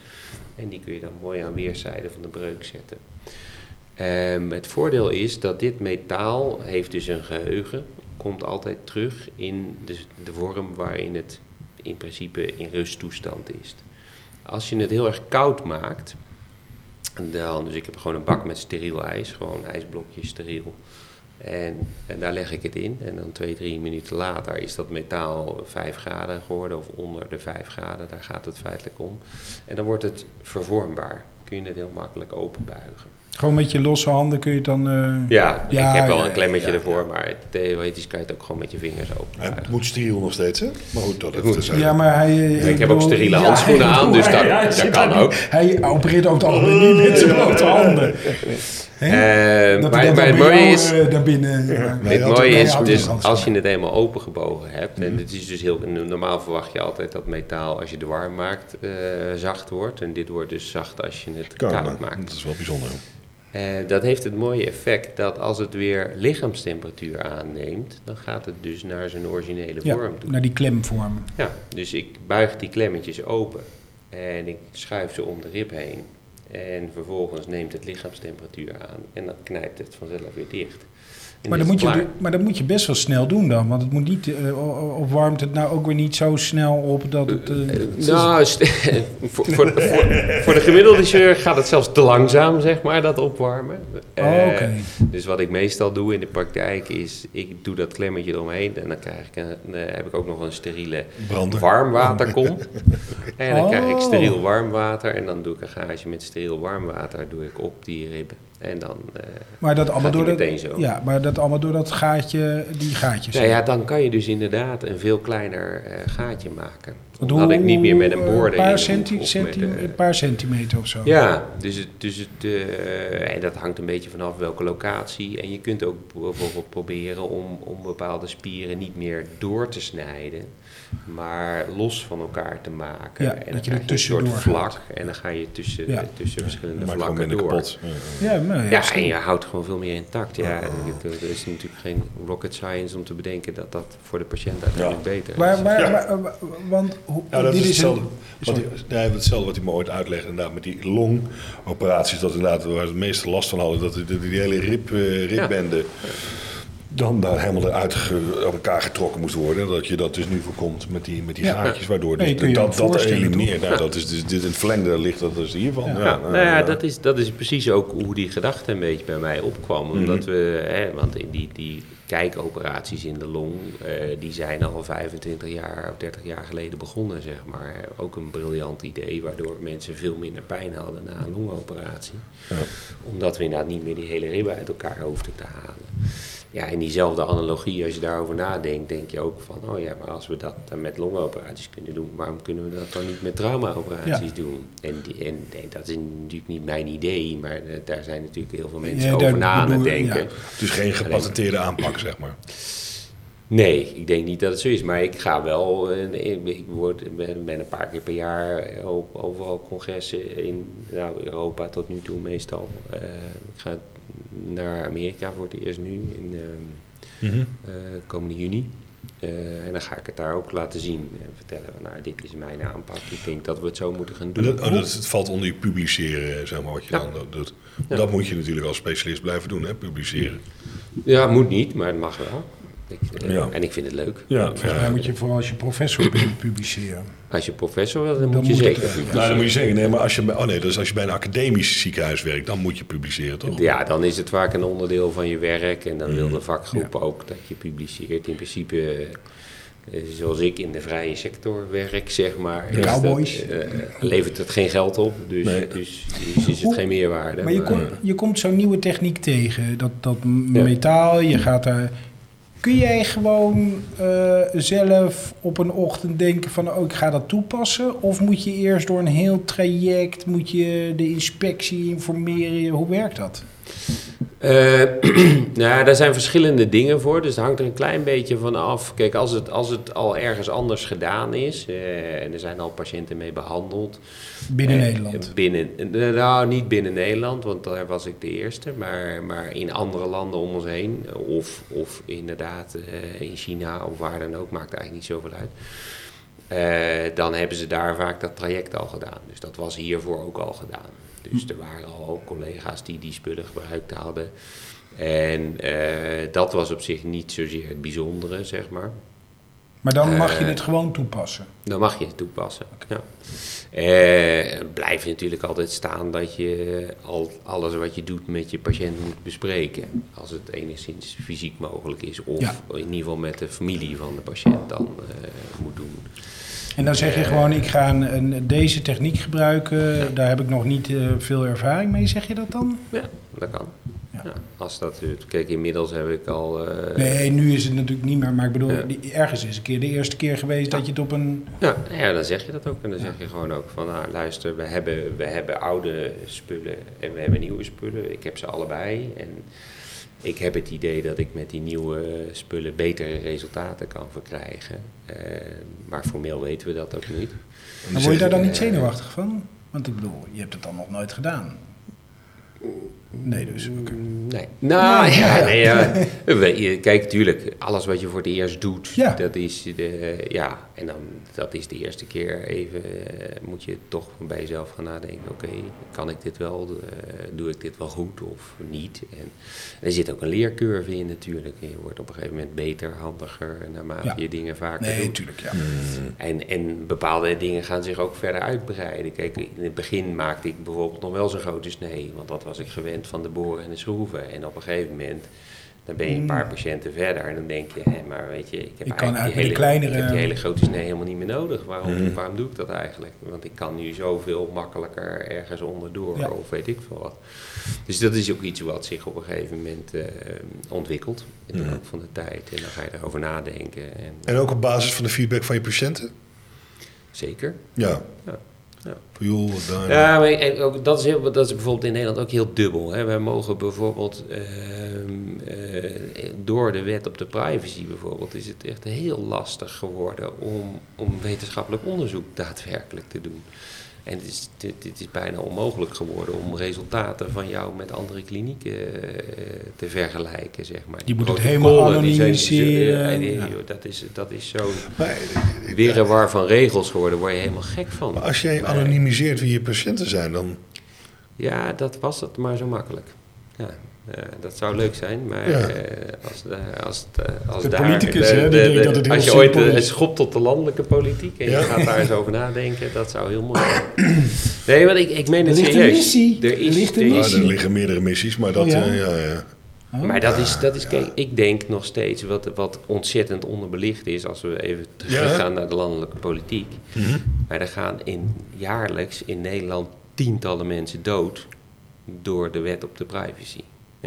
En die kun je dan mooi aan weerszijden van de breuk zetten. Ehm, het voordeel is dat dit metaal heeft dus een geheugen, komt altijd terug in de, de vorm waarin het in principe in rusttoestand is. Als je het heel erg koud maakt, dan, dus ik heb gewoon een bak met steriel ijs, gewoon ijsblokjes steriel. En, en daar leg ik het in en dan twee, drie minuten later is dat metaal 5 graden geworden of onder de 5 graden, daar gaat het feitelijk om. En dan wordt het vervormbaar, kun je het heel makkelijk openbuigen. Gewoon met je losse handen kun je het dan... eh, Ja, Ja, ik heb wel ja, een klemmetje ja, ervoor, maar theoretisch kan je het ook gewoon met je vingers open. Het moet steriel nog steeds, hè? Maar goed, dat moet. te Ja, maar hij... eh, Ik heb ook steriele Ja, handschoenen aan, dus dat- kan ook. Hij opereert over het algemeen niet met zijn blote handen. Eh, dat maar het mooie jou is, eh, binnen... Het mooie ook- is dus ook als je het eenmaal opengebogen hebt, en het is dus heel, normaal verwacht je altijd dat metaal als je het warm maakt eh, zacht wordt. En dit wordt dus zacht als je het Koud, maakt. Dat is wel bijzonder. Eh, dat heeft het mooie effect dat als het weer lichaamstemperatuur aanneemt, dan gaat het dus naar zijn originele Ja, vorm toe. naar die klemvorm. Ja, dus ik buig die klemmetjes open en ik schuif ze om de rib heen. En vervolgens neemt het lichaamstemperatuur aan en dan knijpt het vanzelf weer dicht. Maar dat, moet je, maar dat moet je best wel snel doen dan. Want het moet niet, eh, of warmt het nou ook weer niet zo snel op dat het... eh, het is- Nou, voor, voor, voor, voor de gemiddelde chirurg gaat het zelfs te langzaam, zeg maar, dat opwarmen. Oh, Eh, oké. Dus wat ik meestal doe in de praktijk is, ik doe dat klemmetje eromheen en dan krijg ik een, eh, heb ik ook nog een steriele Brander. warmwaterkom. En dan krijg ik Oh. steriel warm water en dan doe ik een gaatje met steriel warm water doe ik op die ribben. En dan eh, maar dat allemaal door dat, zo. ja, maar dat allemaal door dat gaatje, die gaatjes. Nou ja, dan kan je dus inderdaad een veel kleiner eh, gaatje maken. Want Omdat ik niet meer met een paar, in- centi- of centi- met, eh, een paar centimeter of zo. Ja, dus, het, dus het, en dat hangt een beetje vanaf welke locatie. En je kunt ook bijvoorbeeld proberen om, om bepaalde spieren niet meer door te snijden, maar los van elkaar te maken. Ja, en dat dan je er krijg een tussendoor soort gaat. vlak en dan ga je tussen, Ja. tussen verschillende vlakken door. kapot. Ja. Ja, maar en je houdt gewoon veel meer intact. Ja, er, er is natuurlijk geen rocket science om te bedenken dat dat voor de patiënt uiteindelijk beter is. Maar, maar, Ja. maar- maar- want hoe, dit is een- hetzelfde. Wat hij, nee, hetzelfde wat hij me ooit uitlegde, inderdaad, met die longoperaties, dat inderdaad, waar ze het meeste last van hadden, dat die, die, die hele rib, eh, ribbende dan daar helemaal eruit ge- op elkaar getrokken moest worden. Dat je dat dus nu voorkomt met die, met die Ja. gaatjes, waardoor dus dat, dat elimineert. Nou, dat is dus dit in het verlengde ligt dat dus hiervan. Ja, Ja, nou, nou ja, ja. dat is, dat is precies ook hoe die gedachte een beetje bij mij opkwam. Mhm. Omdat we, hè, want in die, die kijkoperaties in de long, eh, die zijn al 25 jaar of 30 jaar geleden begonnen, zeg maar. Ook een briljant idee, waardoor mensen veel minder pijn hadden na een longoperatie. Ja. Omdat we inderdaad niet meer die hele ribben uit elkaar hoefden te halen. Ja, in diezelfde analogie, als je daarover nadenkt, denk je ook van, oh ja, maar als we dat dan met longoperaties kunnen doen, waarom kunnen we dat dan niet met traumaoperaties doen? En, die, en nee, dat is natuurlijk niet mijn idee, maar eh, daar zijn natuurlijk heel veel mensen over na aan het denken. ja. Is geen gepatenteerde aanpak, zeg maar. Nee, ik denk niet dat het zo is. Maar ik ga wel, eh, ik word, ben, een paar keer per jaar op overal congressen in nou, Europa tot nu toe meestal. Eh, ik ga naar Amerika voor het eerst nu in ehm, eh, komende juni. Eh, en dan ga ik het daar ook laten zien en vertellen van nou, dit is mijn aanpak. Ik denk dat we het zo moeten gaan En doen. Dat, oh, dat het valt onder je publiceren, zeg maar, wat je Ja. dan doet. Ja. Dat moet je natuurlijk als specialist blijven doen, hè, publiceren. Ja, moet niet, maar het mag wel. Ik, eh, Ja. En ik vind het leuk. Ja, Volgens mij moet je vooral als je professor bent publiceren. Als je professor wil, dan, Dan moet je moet zeker publiceren. Nou, dan moet je zeggen, nee, maar als je, bij- oh nee, dus als je bij een academisch ziekenhuis werkt, dan moet je publiceren, toch? Ja, dan is het vaak een onderdeel van je werk en dan Mm. wil de vakgroep ook dat je publiceert. In principe, eh, zoals ik in de vrije sector werk, zeg maar, De is dat, cowboys. eh, levert het geen geld op, dus, Nee. dus, dus is het Hoe- geen meerwaarde. Maar je, Maar- komt je komt zo'n nieuwe techniek tegen, dat, dat metaal, je gaat daar... Kun jij gewoon eh, zelf op een ochtend denken van, oh, ik ga dat toepassen? Of moet je eerst door een heel traject, moet je de inspectie informeren? Hoe werkt dat? Eh, nou, daar zijn verschillende dingen voor, dus het hangt er een klein beetje van af. Kijk, als het, als het al ergens anders gedaan is eh, en er zijn al patiënten mee behandeld. Binnen eh, Nederland? Binnen, nou, niet binnen Nederland, want daar was ik de eerste, maar, maar in andere landen om ons heen. Of, of inderdaad in China of waar dan ook, maakt eigenlijk niet zoveel uit. Dan hebben ze daar vaak dat traject al gedaan. Dus dat was hiervoor ook al gedaan. Dus er waren al collega's die die spullen gebruikt hadden. En eh, dat was op zich niet zozeer het bijzondere, zeg maar. Maar dan mag je eh, het gewoon toepassen. Dan mag je het toepassen. Ja. Eh, het blijft natuurlijk altijd staan dat je al, alles wat je doet met je patiënt moet bespreken. Als het enigszins fysiek mogelijk is. Of Ja. in ieder geval met de familie van de patiënt dan eh, moet doen. En dan zeg je gewoon, ik ga een, een- deze techniek gebruiken. Daar heb ik nog niet eh, veel ervaring mee. Zeg je dat dan? Ja, dat kan. Ja. Ja. als dat, kijk, inmiddels heb ik al... eh, Nee, nu is het natuurlijk niet meer. Maar ik bedoel, ergens is een keer de eerste keer geweest dat je het op een... Ja, ja, dan zeg je dat ook. En dan zeg je gewoon ook van, nou, luister, we hebben, we hebben oude spullen en we hebben nieuwe spullen. Ik heb ze allebei. En ik heb het idee dat ik met die nieuwe spullen betere resultaten kan verkrijgen. Eh, maar formeel weten we dat ook niet. Maar word je daar dan niet eh, zenuwachtig van? Want ik bedoel, je hebt het dan nog nooit gedaan. Nee, dus. oké. Nee. Nou, Ja, ja, ja. nee, ja. Weet je, Kijk, tuurlijk, alles wat je voor het eerst doet, Ja. dat is de, ja, en dan, dat is de eerste keer even, eh, moet je toch bij jezelf gaan nadenken, oké, kan ik dit wel, eh, doe ik dit wel goed of niet? En er zit ook een leercurve in natuurlijk, je wordt op een gegeven moment beter, handiger, naarmate Ja. je dingen vaker Nee, doet. natuurlijk, ja. En, en bepaalde dingen gaan zich ook verder uitbreiden. Kijk, in het begin maakte ik bijvoorbeeld nog wel zo'n grote snee, want dat was ik gewend van de boren en de schroeven. En op een gegeven moment, dan ben je een paar patiënten verder en dan denk je, hé, maar weet je, ik heb, Ik kan eigenlijk die, hele, kleinere- ik heb die hele grote snee helemaal niet meer nodig. Waarom, waarom doe ik dat eigenlijk? Want ik kan nu zoveel makkelijker ergens onderdoor Ja. of weet ik veel wat. Dus dat is ook iets wat zich op een gegeven moment eh, ontwikkelt in de loop van de tijd. En dan ga je erover nadenken. En, En ook op basis van de feedback van je patiënten? Zeker. Ja. Ja. Ja. Daar. Ja, maar en ook, dat, is heel, dat is bijvoorbeeld in Nederland ook heel dubbel. Hè. Wij mogen bijvoorbeeld ehm, eh, door de wet op de privacy bijvoorbeeld is het echt heel lastig geworden om, om wetenschappelijk onderzoek daadwerkelijk te doen. En het is, dit, dit is bijna onmogelijk geworden om resultaten van jou met andere klinieken eh, te vergelijken, zeg maar. Die moet het helemaal anonimiseren. eh, Ja. dat is, dat is zo'n Maar, ik- wirrewar van regels geworden, waar je helemaal gek van. maar als jij anonimiseert wie je patiënten zijn, dan... Ja, dat was het maar zo makkelijk. Ja, eh, dat zou leuk zijn, maar Ja. eh, als, de- als, het, eh, als De daar... politicus, de- hè, die de- denkt de- dat het heel Als je ooit eh, is. schopt tot de landelijke politiek en Ja. je gaat daar eens over nadenken, dat zou heel mooi zijn. Nee, want ik, ik meen Er het ligt een serieus. missie. Er Er is, ligt een er is- Nou, missie. er liggen meerdere missies, maar dat... Oh, ja? eh, ja, ja. Maar dat is, dat is kijk, ik denk nog steeds wat, wat ontzettend onderbelicht is, als we even teruggaan naar de landelijke politiek. Mhm. Maar er gaan in, jaarlijks in Nederland tientallen mensen dood door de wet op de privacy.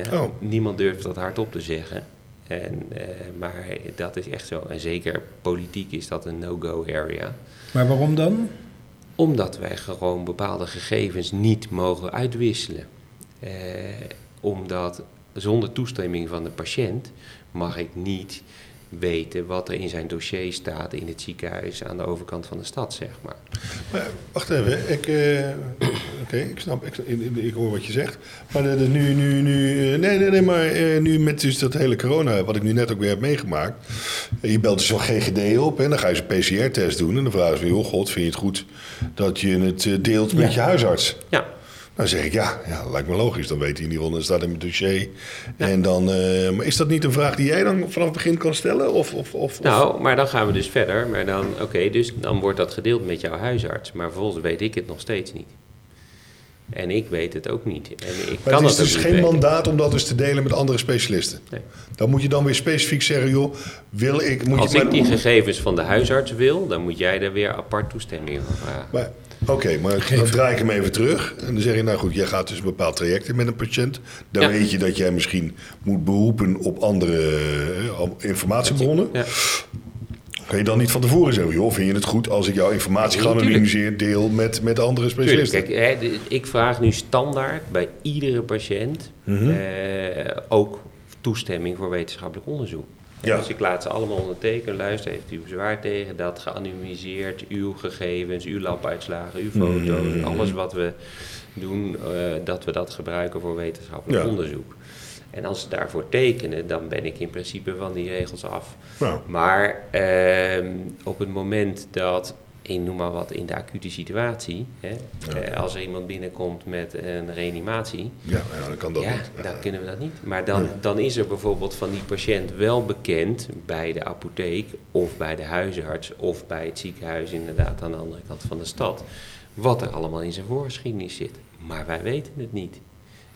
Ja, Oh. Niemand durft dat hardop te zeggen. En, eh, maar dat is echt zo. En zeker politiek is dat een no-go area. Maar waarom dan? Omdat wij gewoon bepaalde gegevens niet mogen uitwisselen. Eh, omdat zonder toestemming van de patiënt mag ik niet weten wat er in zijn dossier staat in het ziekenhuis aan de overkant van de stad, zeg maar. Maar wacht even, ik, eh, oké, ik snap, ik, ik, hoor wat je zegt. Maar de, de- nu, nu, nu, eh, nee, nee, nee, maar eh, nu met dus dat hele corona, wat ik nu net ook weer heb meegemaakt. Je belt dus zo'n GGD op en dan ga je zo'n PCR-test doen. En dan vragen ze joh, god, vind je het goed dat je het deelt met je huisarts? Ja, Dan zeg ik, ja, ja, lijkt me logisch. Dan weet hij in ieder geval, dan staat in mijn dossier. En dan, eh, maar is dat niet een vraag die jij dan vanaf het begin kan stellen? Of, of, of, nou, maar dan gaan we dus verder. Maar dan, oké, dus dan wordt dat gedeeld met jouw huisarts. Maar vervolgens weet ik het nog steeds niet. En ik weet het ook niet. En ik Maar kan het is dus geen weten. mandaat om dat dus te delen met andere specialisten. Nee. Dan moet je dan weer specifiek zeggen, joh, wil ik... Moet Als je, ik die gegevens van de huisarts wil, dan moet jij daar weer apart toestemming van vragen. Maar, Oké, maar dan draai ik hem even terug. En dan zeg je, nou goed, jij gaat dus een bepaald traject in met een patiënt. Dan Ja. weet je dat jij misschien moet beroepen op andere eh, informatiebronnen. Ja. Kan je dan niet van tevoren zeggen, joh, vind je het goed als ik jouw informatie Nee, geanonimiseer deel met, met andere Tuurlijk, specialisten? kijk, hè, de- ik vraag nu standaard bij iedere patiënt Mhm. eh, ook toestemming voor wetenschappelijk onderzoek. En Ja. Dus ik laat ze allemaal ondertekenen. Luister, heeft u bezwaar tegen dat geanonimiseerd uw gegevens, uw labuitslagen, uw foto's, Mhm. alles wat we doen, eh, dat we dat gebruiken voor wetenschappelijk Ja. onderzoek. En als ze daarvoor tekenen, dan ben ik in principe van die regels af. Nou, Maar ehm, op het moment dat, ik noem maar wat, in de acute situatie, hè, eh, als er iemand binnenkomt met een reanimatie, ja, dan kan dat ja, niet. dan kunnen we dat niet. Maar dan, dan is er bijvoorbeeld van die patiënt wel bekend bij de apotheek of bij de huisarts of bij het ziekenhuis inderdaad aan de andere kant van de stad, wat er allemaal in zijn voorgeschiedenis zit. Maar wij weten het niet.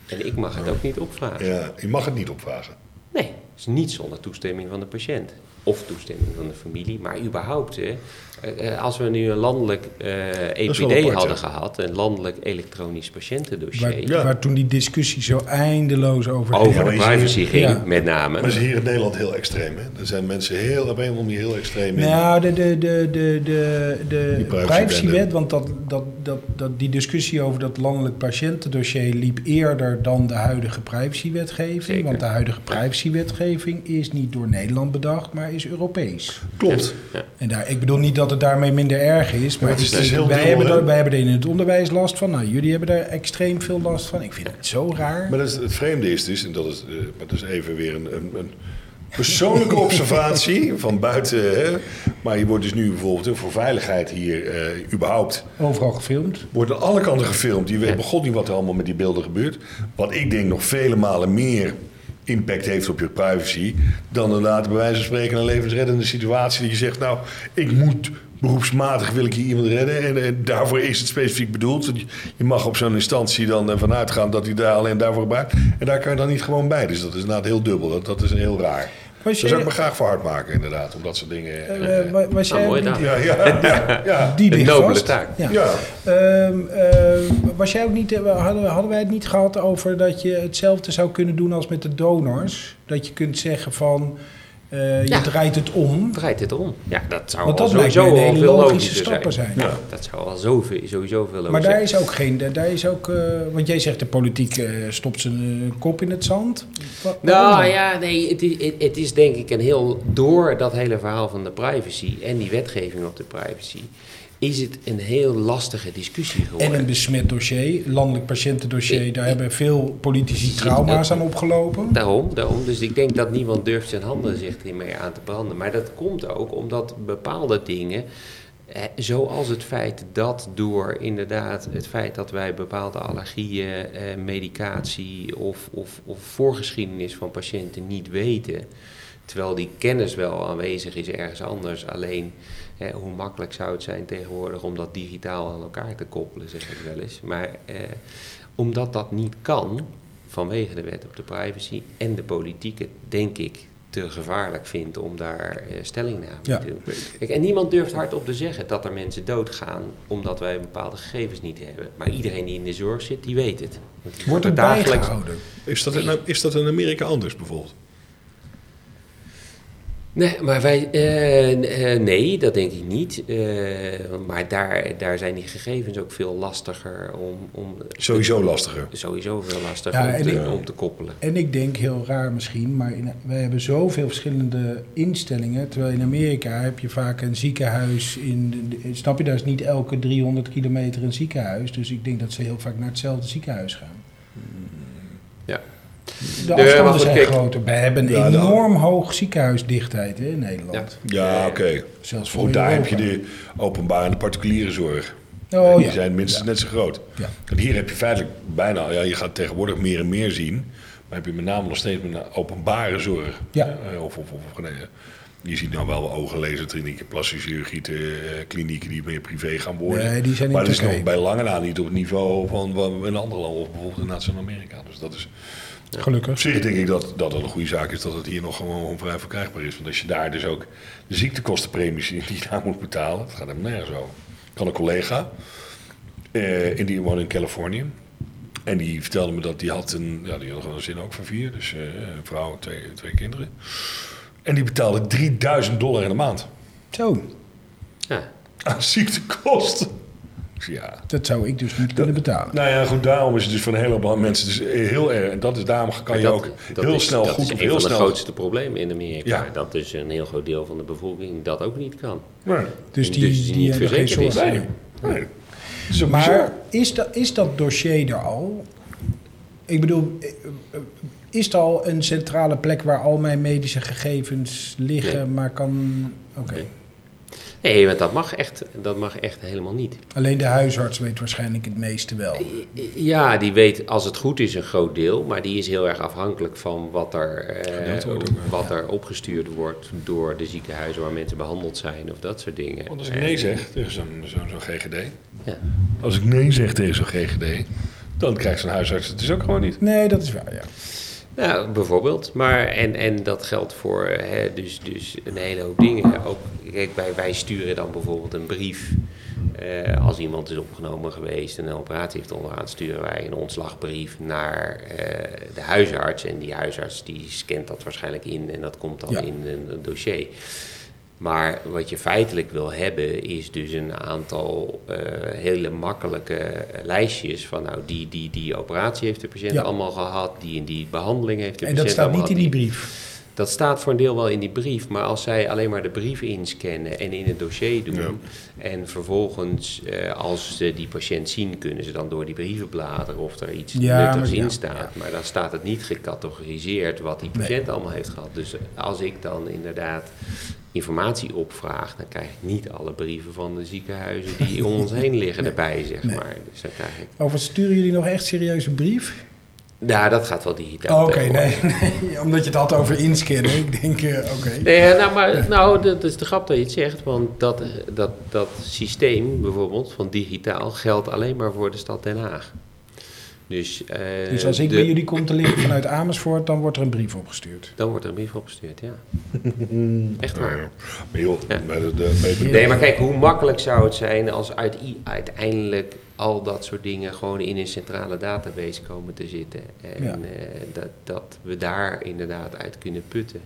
En ik mag het ook niet opvragen. Ja, je mag het niet opvragen. Nee, is niet zonder toestemming van de patiënt. Of toestemming van de familie, maar überhaupt. Hè, als we nu een landelijk eh EPD apart, hadden ja. gehad, een landelijk elektronisch patiëntendossier, Waar, Ja. waar toen die discussie zo eindeloos over over ging. Ja, de privacy ging, Ja. met name. Maar ze is hier in Nederland heel extreem. Hè? Er zijn mensen heel, op een of andere manier heel extreem in. Nou, de, de, de, de, de, de Die privacywet, privacywet, want dat, dat, dat, dat, die discussie over dat landelijk patiëntendossier liep eerder dan de huidige privacywetgeving. Zeker. Want de huidige privacywetgeving is niet door Nederland bedacht, maar is Europees. Klopt. Ja. En daar, ik bedoel niet dat het daarmee minder erg is, maar het is dus wij, hebben er, wij hebben er in het onderwijs last van. Nou, jullie hebben daar extreem veel last van. Ik vind het zo raar. Maar dat is, het vreemde is dus, en dat is, eh, maar dat is even weer een, een, een persoonlijke observatie van buiten. Hè? Maar je wordt dus nu bijvoorbeeld voor veiligheid hier eh, überhaupt. Overal gefilmd. Wordt aan alle kanten gefilmd. Je weet begot niet wat er allemaal met die beelden gebeurt. Wat ik denk nog vele malen meer impact heeft op je privacy. Dan inderdaad bij wijze van spreken een levensreddende situatie. Dat je zegt, nou, ik moet beroepsmatig wil ik hier iemand redden. En, en daarvoor is het specifiek bedoeld. Je- mag op zo'n instantie dan vanuit gaan dat hij daar alleen daarvoor gebruikt. En daar kan je dan niet gewoon bij. Dus dat is inderdaad heel dubbel. Dat, dat is heel raar. Was Daar zou ik me graag voor hard maken, inderdaad. Om dat soort dingen... Eh, eh, wa- was Nou, jij niet- ja, ja, ja, ja. Die Een nobele vast. taak. Ja. ja. Ehm, eh, was jij ook niet, eh, hadden, hadden wij het niet gehad over dat je hetzelfde zou kunnen doen als met de donors? Dat je kunt zeggen van, eh, je draait het om. Draait dit om? Ja, dat zou Want al dat sowieso een al hele veel logische stappen zijn. Ja. Dat zou al zoveel, sowieso veel logischer Maar daar is ook geen, daar is ook, eh, want jij zegt de politiek eh, stopt zijn kop in het zand. Nou ja, nee, het is, het, het is denk ik een heel... Door dat hele verhaal van de privacy en die wetgeving op de privacy... is het een heel lastige discussie geworden. En een besmet dossier, landelijk patiëntendossier, Ik- daar ik- hebben veel politici trauma's aan opgelopen. Daarom, daarom. Dus ik denk dat niemand durft zijn handen zich hiermee aan te branden. Maar dat komt ook omdat bepaalde dingen, eh, zoals het feit dat door inderdaad het feit dat wij bepaalde allergieën, eh, medicatie of, of, of voorgeschiedenis van patiënten niet weten, terwijl die kennis wel aanwezig is ergens anders. Alleen, eh, hoe makkelijk zou het zijn tegenwoordig om dat digitaal aan elkaar te koppelen, zeg ik wel eens. Maar eh, omdat dat niet kan, vanwege de wet op de privacy en de politiek het, denk ik, te gevaarlijk vindt om daar eh, stellingname Ja. te doen. Kijk, en niemand durft hardop te zeggen dat er mensen doodgaan omdat wij bepaalde gegevens niet hebben. Maar iedereen die in de zorg zit, die weet het. Wordt er bijgehouden? Is dat, in, is dat in Amerika anders bijvoorbeeld? Nee, maar wij, eh, eh, nee, dat denk ik niet. Eh, maar daar, daar zijn die gegevens ook veel lastiger om. om Sowieso lastiger. Sowieso veel lastiger Ja, om, te, ik- om te koppelen. En ik denk heel raar misschien, maar in, wij hebben zoveel verschillende instellingen. Terwijl in Amerika heb je vaak een ziekenhuis in. Snap je, daar is niet elke 300 kilometer een ziekenhuis. Dus ik denk dat ze heel vaak naar hetzelfde ziekenhuis gaan. Ja. De afstanden zijn kijk- groter. We hebben een Ja, enorm hoog ziekenhuisdichtheid hè, in Nederland. Ja, oké. Zelfs voor Goed, daar heb je de openbare en de particuliere zorg. Oh die ja. zijn minstens net zo groot. Ja. En hier heb je feitelijk bijna, ja, je gaat tegenwoordig meer en meer zien. Maar heb je met name nog steeds met een openbare zorg. Ja. Eh, Of, of, of, of nee, je ziet nou wel ogen, laserklinieken, plastische chirurgie, eh, klinieken die meer privé gaan worden. Nee, die zijn niet maar dat is nog bij lange na niet op het niveau van we in andere landen, of bijvoorbeeld in Zuid-Amerika. Dus dat is op Gelukkig. zich denk ik dat, dat het een goede zaak is dat het hier nog gewoon vrij verkrijgbaar is. Want als je daar dus ook de ziektekostenpremies die je daar moet betalen, dat gaat hem nergens over. Ik had een collega, eh, in die woonde in Californië. En die vertelde me dat die had een, ja, die had gewoon een zin ook van vier. Dus eh, een vrouw, twee, twee kinderen. En die betaalde 3000 dollar in de maand Zo, Ja. aan ziektekosten. Ja, dat zou ik dus niet kunnen betalen. nou ja, goed, daarom is het dus voor een hele hoop mensen dus heel erg. En dat is daarom kan je dat, ook dat heel is, snel dat goed is of een heel van de snel. grootste problemen in Amerika. Ja. Dat dus een heel groot deel van de bevolking dat ook niet kan. Nee, Dus die, Dus die die, niet verzekerd zorg. is. Nee. nee. Dat is ook bizar. Maar is dat, is dat dossier er al? Ik bedoel, eh, eh, is er al een centrale plek waar al mijn medische gegevens liggen, Nee. maar kan... Oké. Nee. Nee, want dat mag, echt, dat mag echt helemaal niet. Alleen de huisarts weet waarschijnlijk het meeste wel. Ja, die weet als het goed is een groot deel, maar die is heel erg afhankelijk van wat er, eh, wordt wat er opgestuurd wordt door de ziekenhuizen waar mensen behandeld zijn of dat soort dingen. Want als ik nee zeg tegen zo'n zo'n zo'n GGD, Ja. als ik nee zeg tegen zo'n GGD, dan krijgt zo'n huisarts het dus ook gewoon niet. Nee, dat is waar, ja. Nou, bijvoorbeeld. Maar, en, en dat geldt voor hè, dus, dus een hele hoop dingen. Ook, kijk, wij, wij sturen dan bijvoorbeeld een brief. eh, als iemand is opgenomen geweest en een operatie heeft ondergaan, sturen wij een ontslagbrief naar eh, de huisarts. En die huisarts die scant dat waarschijnlijk in en dat komt dan Ja. in een, een dossier. Maar wat je feitelijk wil hebben, is dus een aantal eh, hele makkelijke lijstjes van nou, die, die, die operatie heeft de patiënt Ja. allemaal gehad, die en die behandeling heeft de En dat patiënt staat allemaal niet in gehad, die brief. Dat staat voor een deel wel in die brief, maar als zij alleen maar de brief inscannen en in het dossier doen, Ja. en vervolgens eh, als ze die patiënt zien, kunnen ze dan door die brieven bladeren of er iets Ja, nuttigs ja, in staat. Maar dan staat het niet gecategoriseerd wat die patiënt allemaal heeft gehad. Dus als ik dan inderdaad informatie opvraag, dan krijg ik niet alle brieven van de ziekenhuizen die om ons heen liggen erbij, zeg Nee. maar. Dus dan krijg ik... Over sturen jullie nog echt serieus een brief? Ja, dat gaat wel digitaal. Oh, Oké, nee, nee. Omdat je het had over inscannen. Ik denk, eh, oké. Nee, nou, maar, nou, dat is de grap dat je het zegt, want dat, dat, dat systeem bijvoorbeeld van digitaal geldt alleen maar voor de stad Den Haag. Dus, eh, Dus als ik de- bij jullie kom te liggen vanuit Amersfoort, dan wordt er een brief opgestuurd. Dan wordt er een brief opgestuurd, ja. Echt waar. ja. Maar joh, Ja. de, de, Nee, maar kijk, hoe makkelijk zou het zijn als uit, i- uiteindelijk al dat soort dingen gewoon in een centrale database komen te zitten. En Ja. eh, dat, dat we daar inderdaad uit kunnen putten.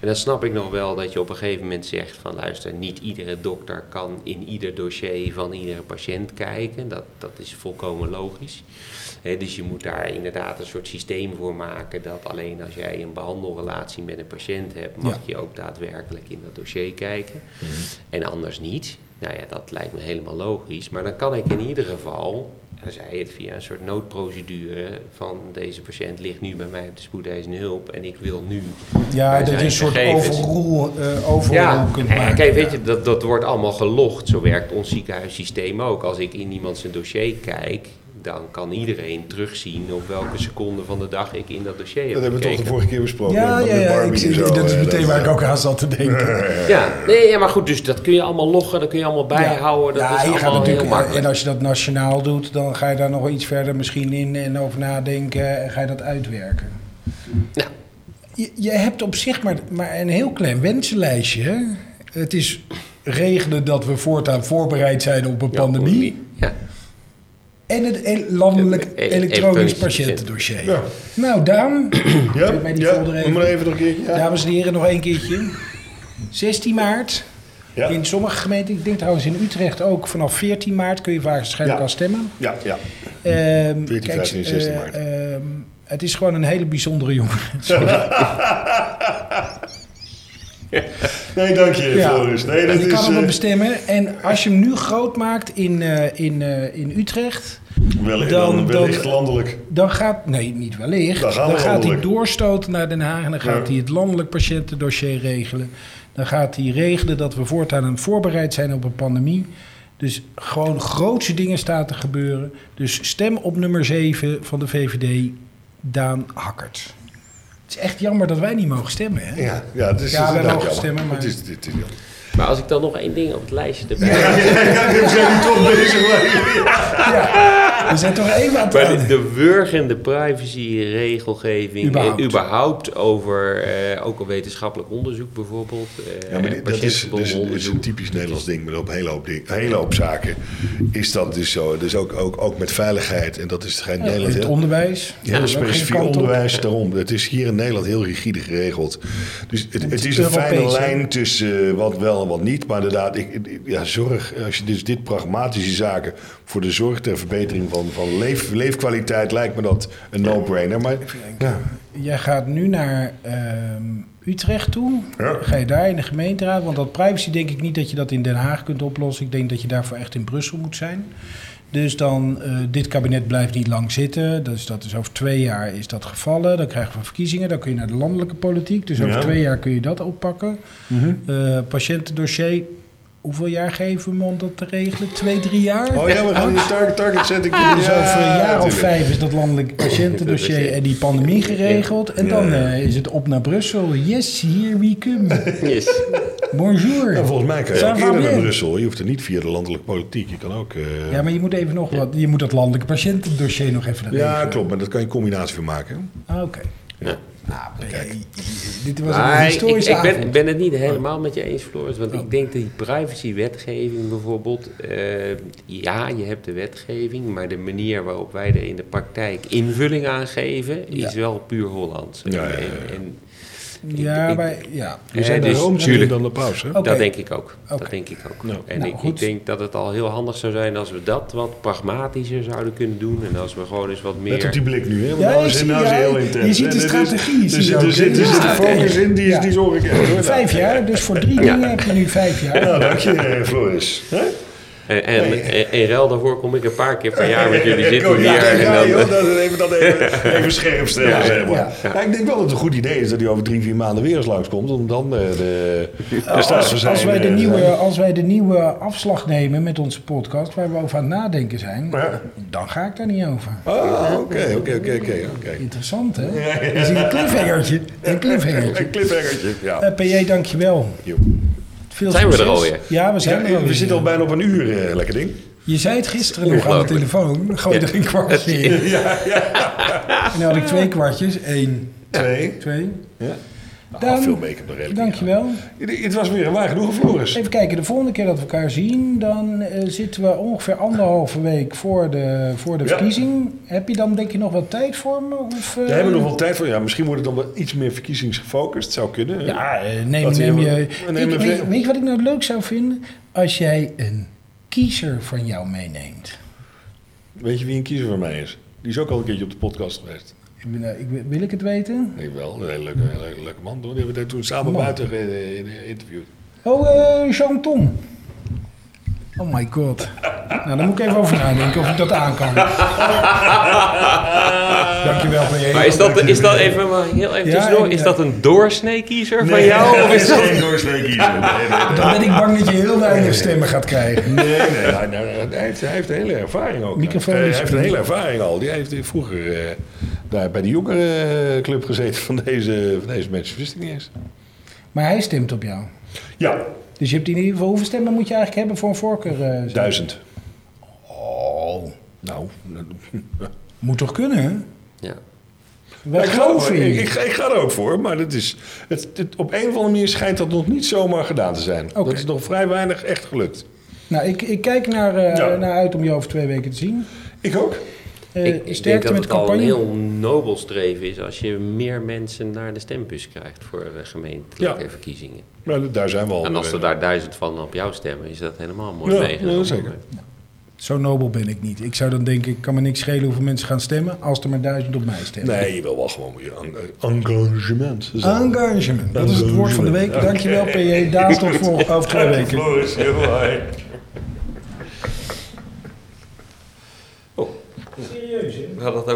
En dan snap ik nog wel dat je op een gegeven moment zegt van luister, niet iedere dokter kan in ieder dossier van iedere patiënt kijken. Dat, dat is volkomen logisch. Dus je moet daar inderdaad een soort systeem voor maken dat alleen als jij een behandelrelatie met een patiënt hebt, mag Ja. je ook daadwerkelijk in dat dossier kijken. En anders niet. Nou ja, dat lijkt me helemaal logisch. Maar dan kan ik in ieder geval, dan zei het via een soort noodprocedure van deze patiënt ligt nu bij mij op de spoedeisende hulp en ik wil nu. Ja, dat je zijn een soort gegevens- overrule, eh overrule ja, kunt en maken. kijk, weet je, dat, dat wordt allemaal gelogd. Zo werkt ons ziekenhuissysteem ook. Als ik in iemand zijn dossier kijk, dan kan iedereen terugzien op welke seconde van de dag ik in dat dossier heb Dat hebben we toch de vorige keer besproken. Ja, ja, ja. Ik, zie- zo, dat is meteen waar ik ook aan zat te denken. Ja, nee, ja, maar goed, dus dat kun je allemaal loggen, dat kun je allemaal bijhouden. Dat ja, is gaat allemaal heel natuurlijk, makkelijk. en als je dat nationaal doet, dan ga je daar nog iets verder misschien in en over nadenken en ga je dat uitwerken. Nou, Je, je hebt op zich maar, maar een heel klein wensenlijstje. hè? Het is regelen dat we voortaan voorbereid zijn op een ja, pandemie. Ja. En het e- landelijk E- e- elektronisch patiëntendossier. Ja. Nou, Daan, Ja, bij die ja, even. noem maar even nog een keertje. Ja. dames en heren, nog één keertje. 16 maart. Ja. In sommige gemeenten, ik denk trouwens in Utrecht ook, vanaf 14 maart kun je waarschijnlijk Ja. al stemmen. Ja, ja. Ehm 14, 15 en 16 eh, maart. ehm, het is gewoon een hele bijzondere jongen. Nee, dank je, Ja. Floris. Nee, dat je is... kan hem eh, bestemmen. En als je hem nu groot maakt in, eh, in, eh, in Utrecht, wel, dan, dan- wellicht dan- landelijk. dan gaat... Nee, niet wellicht. Dan Dan, gaat hij doorstoten naar Den Haag. En dan gaat Ja. hij het landelijk patiëntendossier regelen. Dan gaat hij regelen dat we voortaan voorbereid zijn op een pandemie. Dus gewoon grootse dingen staan te gebeuren. Dus stem op nummer 7 van de VVD, Daan Hakkert. Het is echt jammer dat wij niet mogen stemmen, hè? Ja, ja, het is, Ja, het is wij inderdaad mogen jammer. stemmen, maar- Het is, het is jammer. Maar als ik dan nog één ding op het lijstje erbij Ja, we zijn nu toch bezig. maar- Ja, we zijn toch even aan het... Maar de, de wurgende privacy-regelgeving, Überhaupt. überhaupt, überhaupt over eh, ook al wetenschappelijk onderzoek bijvoorbeeld, eh, Ja, maar dit- dat is, een typisch Nederlands ding. Maar op een hele hoop, ding, een hele hoop zaken is dat dus zo. Dus ook, ook, ook met veiligheid. En dat is geen Nederland. het onderwijs. Geen specifiek op. onderwijs, daarom. Het is hier in Nederland heel rigide geregeld. Dus het, het is een fijne lijn tussen eh, wat wel en wat niet. Maar inderdaad, ik, ik- ja, zorg, als je dus dit pragmatische zaken voor de zorg ter verbetering van, van leef, leefkwaliteit, lijkt me dat een no-brainer. Maar ja, Jij gaat nu naar ehm, Utrecht toe. Ja. Ga je daar in de gemeenteraad? Want dat privacy denk ik niet dat je dat in Den Haag kunt oplossen. Ik denk dat je daarvoor echt in Brussel moet zijn. Dus dan, eh, dit kabinet blijft niet lang zitten. Dus dat is over twee jaar is dat gevallen. Dan krijgen we verkiezingen. Dan kun je naar de landelijke politiek. Dus over Ja. twee jaar kun je dat oppakken. Eh, patiëntendossier. Hoeveel jaar geven we hem om dat te regelen? Twee, drie jaar? Oh ja, we gaan de target, target setting. Dus Ja, over een jaar of vijf is dat landelijk patiëntendossier en die pandemie geregeld. En dan eh, is het op naar Brussel. Yes, here we come. Yes. Bonjour. Volgens mij kan je ook eerder naar. Brussel. Je hoeft er niet via de landelijke politiek. Je kan ook... eh, Ja, maar je moet even nog wat. Je moet dat landelijke patiëntendossier nog even regelen. ja, klopt. Maar dat kan je een combinatie van maken. Ah, Oké. Ja. Nou, Kijk. dit was een Maar ik, ik, historische ik ben, avond. ik ben het niet helemaal met je eens, Floris. Want ik denk dat die privacywetgeving bijvoorbeeld... eh, ja, je hebt de wetgeving, maar de manier waarop wij er in de praktijk invulling aan geven... is Ja. wel puur Hollands. Ja, ja, ja. En, en Ja, ik- maar ja. We zijn dus rooms tuurlijk. dan de paus, hè? Oké. Dat denk ik ook. Dat denk ik ook. Nou. en Nou, ik, ik denk dat het al heel handig zou zijn als we dat wat pragmatischer zouden kunnen doen. En als we gewoon eens wat meer... Let op die blik nu, hè? Want Ja, nou is nou heel intens. je ziet de strategie, Er ook, er zit- de focus in, die, is, ja. die zorg ik echt. hoor. Vijf jaar, dus voor drie dingen heb je nu vijf jaar. Nou, dank je, eh, Floris. En, en, ruil daarvoor kom ik een paar keer per jaar met jullie zitten hier. ja, en dan, joh, dat even, dat even, even scherp stellen, Ja, zeg maar. ja. Ja, ik denk wel dat het een goed idee is dat hij over drie, vier maanden weer eens langskomt. Om dan eh, de, de staat Als, als, wij de eh, nieuwe, als wij de nieuwe afslag nemen met onze podcast, waar we over aan het nadenken zijn, Ja. dan ga ik daar niet over. Ah, oké, oké, oké, oké. oké. Interessant, hè? Dat is een cliffhangertje. Een cliffhangertje. Een cliffhangertje, ja. Eh, PJ, dankjewel. Jo. Veel Zijn we er alweer? Ja, we zijn er alweer. we zitten al bijna op een uur, eh, lekker ding. Je zei het gisteren nog aan de telefoon. Gooi er een kwartje in. Ja, ja. En dan had ik twee kwartjes. Eén, Twee. twee. Ja. Ah, Dan- veel make-up nog redelijk. Dankjewel. Ja. Het- Het was weer een waar genoeg, Floris. Even kijken, de volgende keer dat we elkaar zien, dan eh, zitten we ongeveer anderhalve week voor de, voor de Ja. verkiezing. Heb je dan denk je nog wel tijd voor me? Of, eh, Daar hebben we nog wel tijd voor. Ja, misschien wordt het dan wel iets meer verkiezingsgefocust. Zou kunnen. Ja, eh, neem, neem je... ik, weet, weet je wat ik nou leuk zou vinden? Als jij een kiezer van jou meeneemt. Weet je wie een kiezer van mij is? Die is ook al een keertje op de podcast geweest. Ik ben, eh, ik, wil- ik het weten? Nee, wel. Een hele leuke, hele leuke, man. Die hebben we toen samen Man. buiten ge- in- in- interviewd. Oh, eh Jean Tom. Oh my god. Nou, daar moet ik even over nadenken of ik dat aan kan. Dankjewel, PJ. Maar is dat, is dat even, maar heel even Ja, tussendoor, ik- is dat een doorsnee-kiezer van jou? Of is dat... geen doorsnee kiezer. Nee, nee, Dan ben ik bang dat je heel weinig stemmen gaat krijgen. Nee, nee, hij, hij, heeft, hij heeft een hele ervaring ook. Microfoon hij, is- heeft een hele ervaring al. Die heeft vroeger eh, daar bij de jongerenclub gezeten van deze, van deze mensen. Wist ik niet eens. Maar hij stemt op jou. Ja, Dus je hebt in ieder geval, hoeveel stemmen moet je eigenlijk hebben voor een voorkeur? eh, duizend. Oh, Nou, moet toch kunnen, hè? Ja. Wij ik, ik, ik, ga- ik ga er ook voor, maar dat is, het, het- op een of andere manier schijnt dat nog niet zomaar gedaan te zijn. Oké. Dat is nog vrij weinig echt gelukt. Nou, ik, ik kijk naar, eh, Ja. naar uit om je over twee weken te zien. Ik ook. Eh, ik, ik denk sterkte dat met het de al een campagne. heel nobel streven is als je meer mensen naar de stembus krijgt voor de gemeentelijke Ja. verkiezingen. Maar daar zijn we al. En als er eh, daar duizend van op jou stemmen, is dat helemaal mooi Ja, meegenomen. ja, zeker. Zo nobel ben ik niet. Ik zou dan denken, ik kan me niks schelen hoeveel mensen gaan stemmen als er maar duizend op mij stemmen. Nee, je wil wel gewoon je en- engagement. Engagement. Dat is het woord van de week. Dankjewel, PJ. Daar tot voor over twee weken. Floris, heel mooi. Oh, Serieus, hè? het ook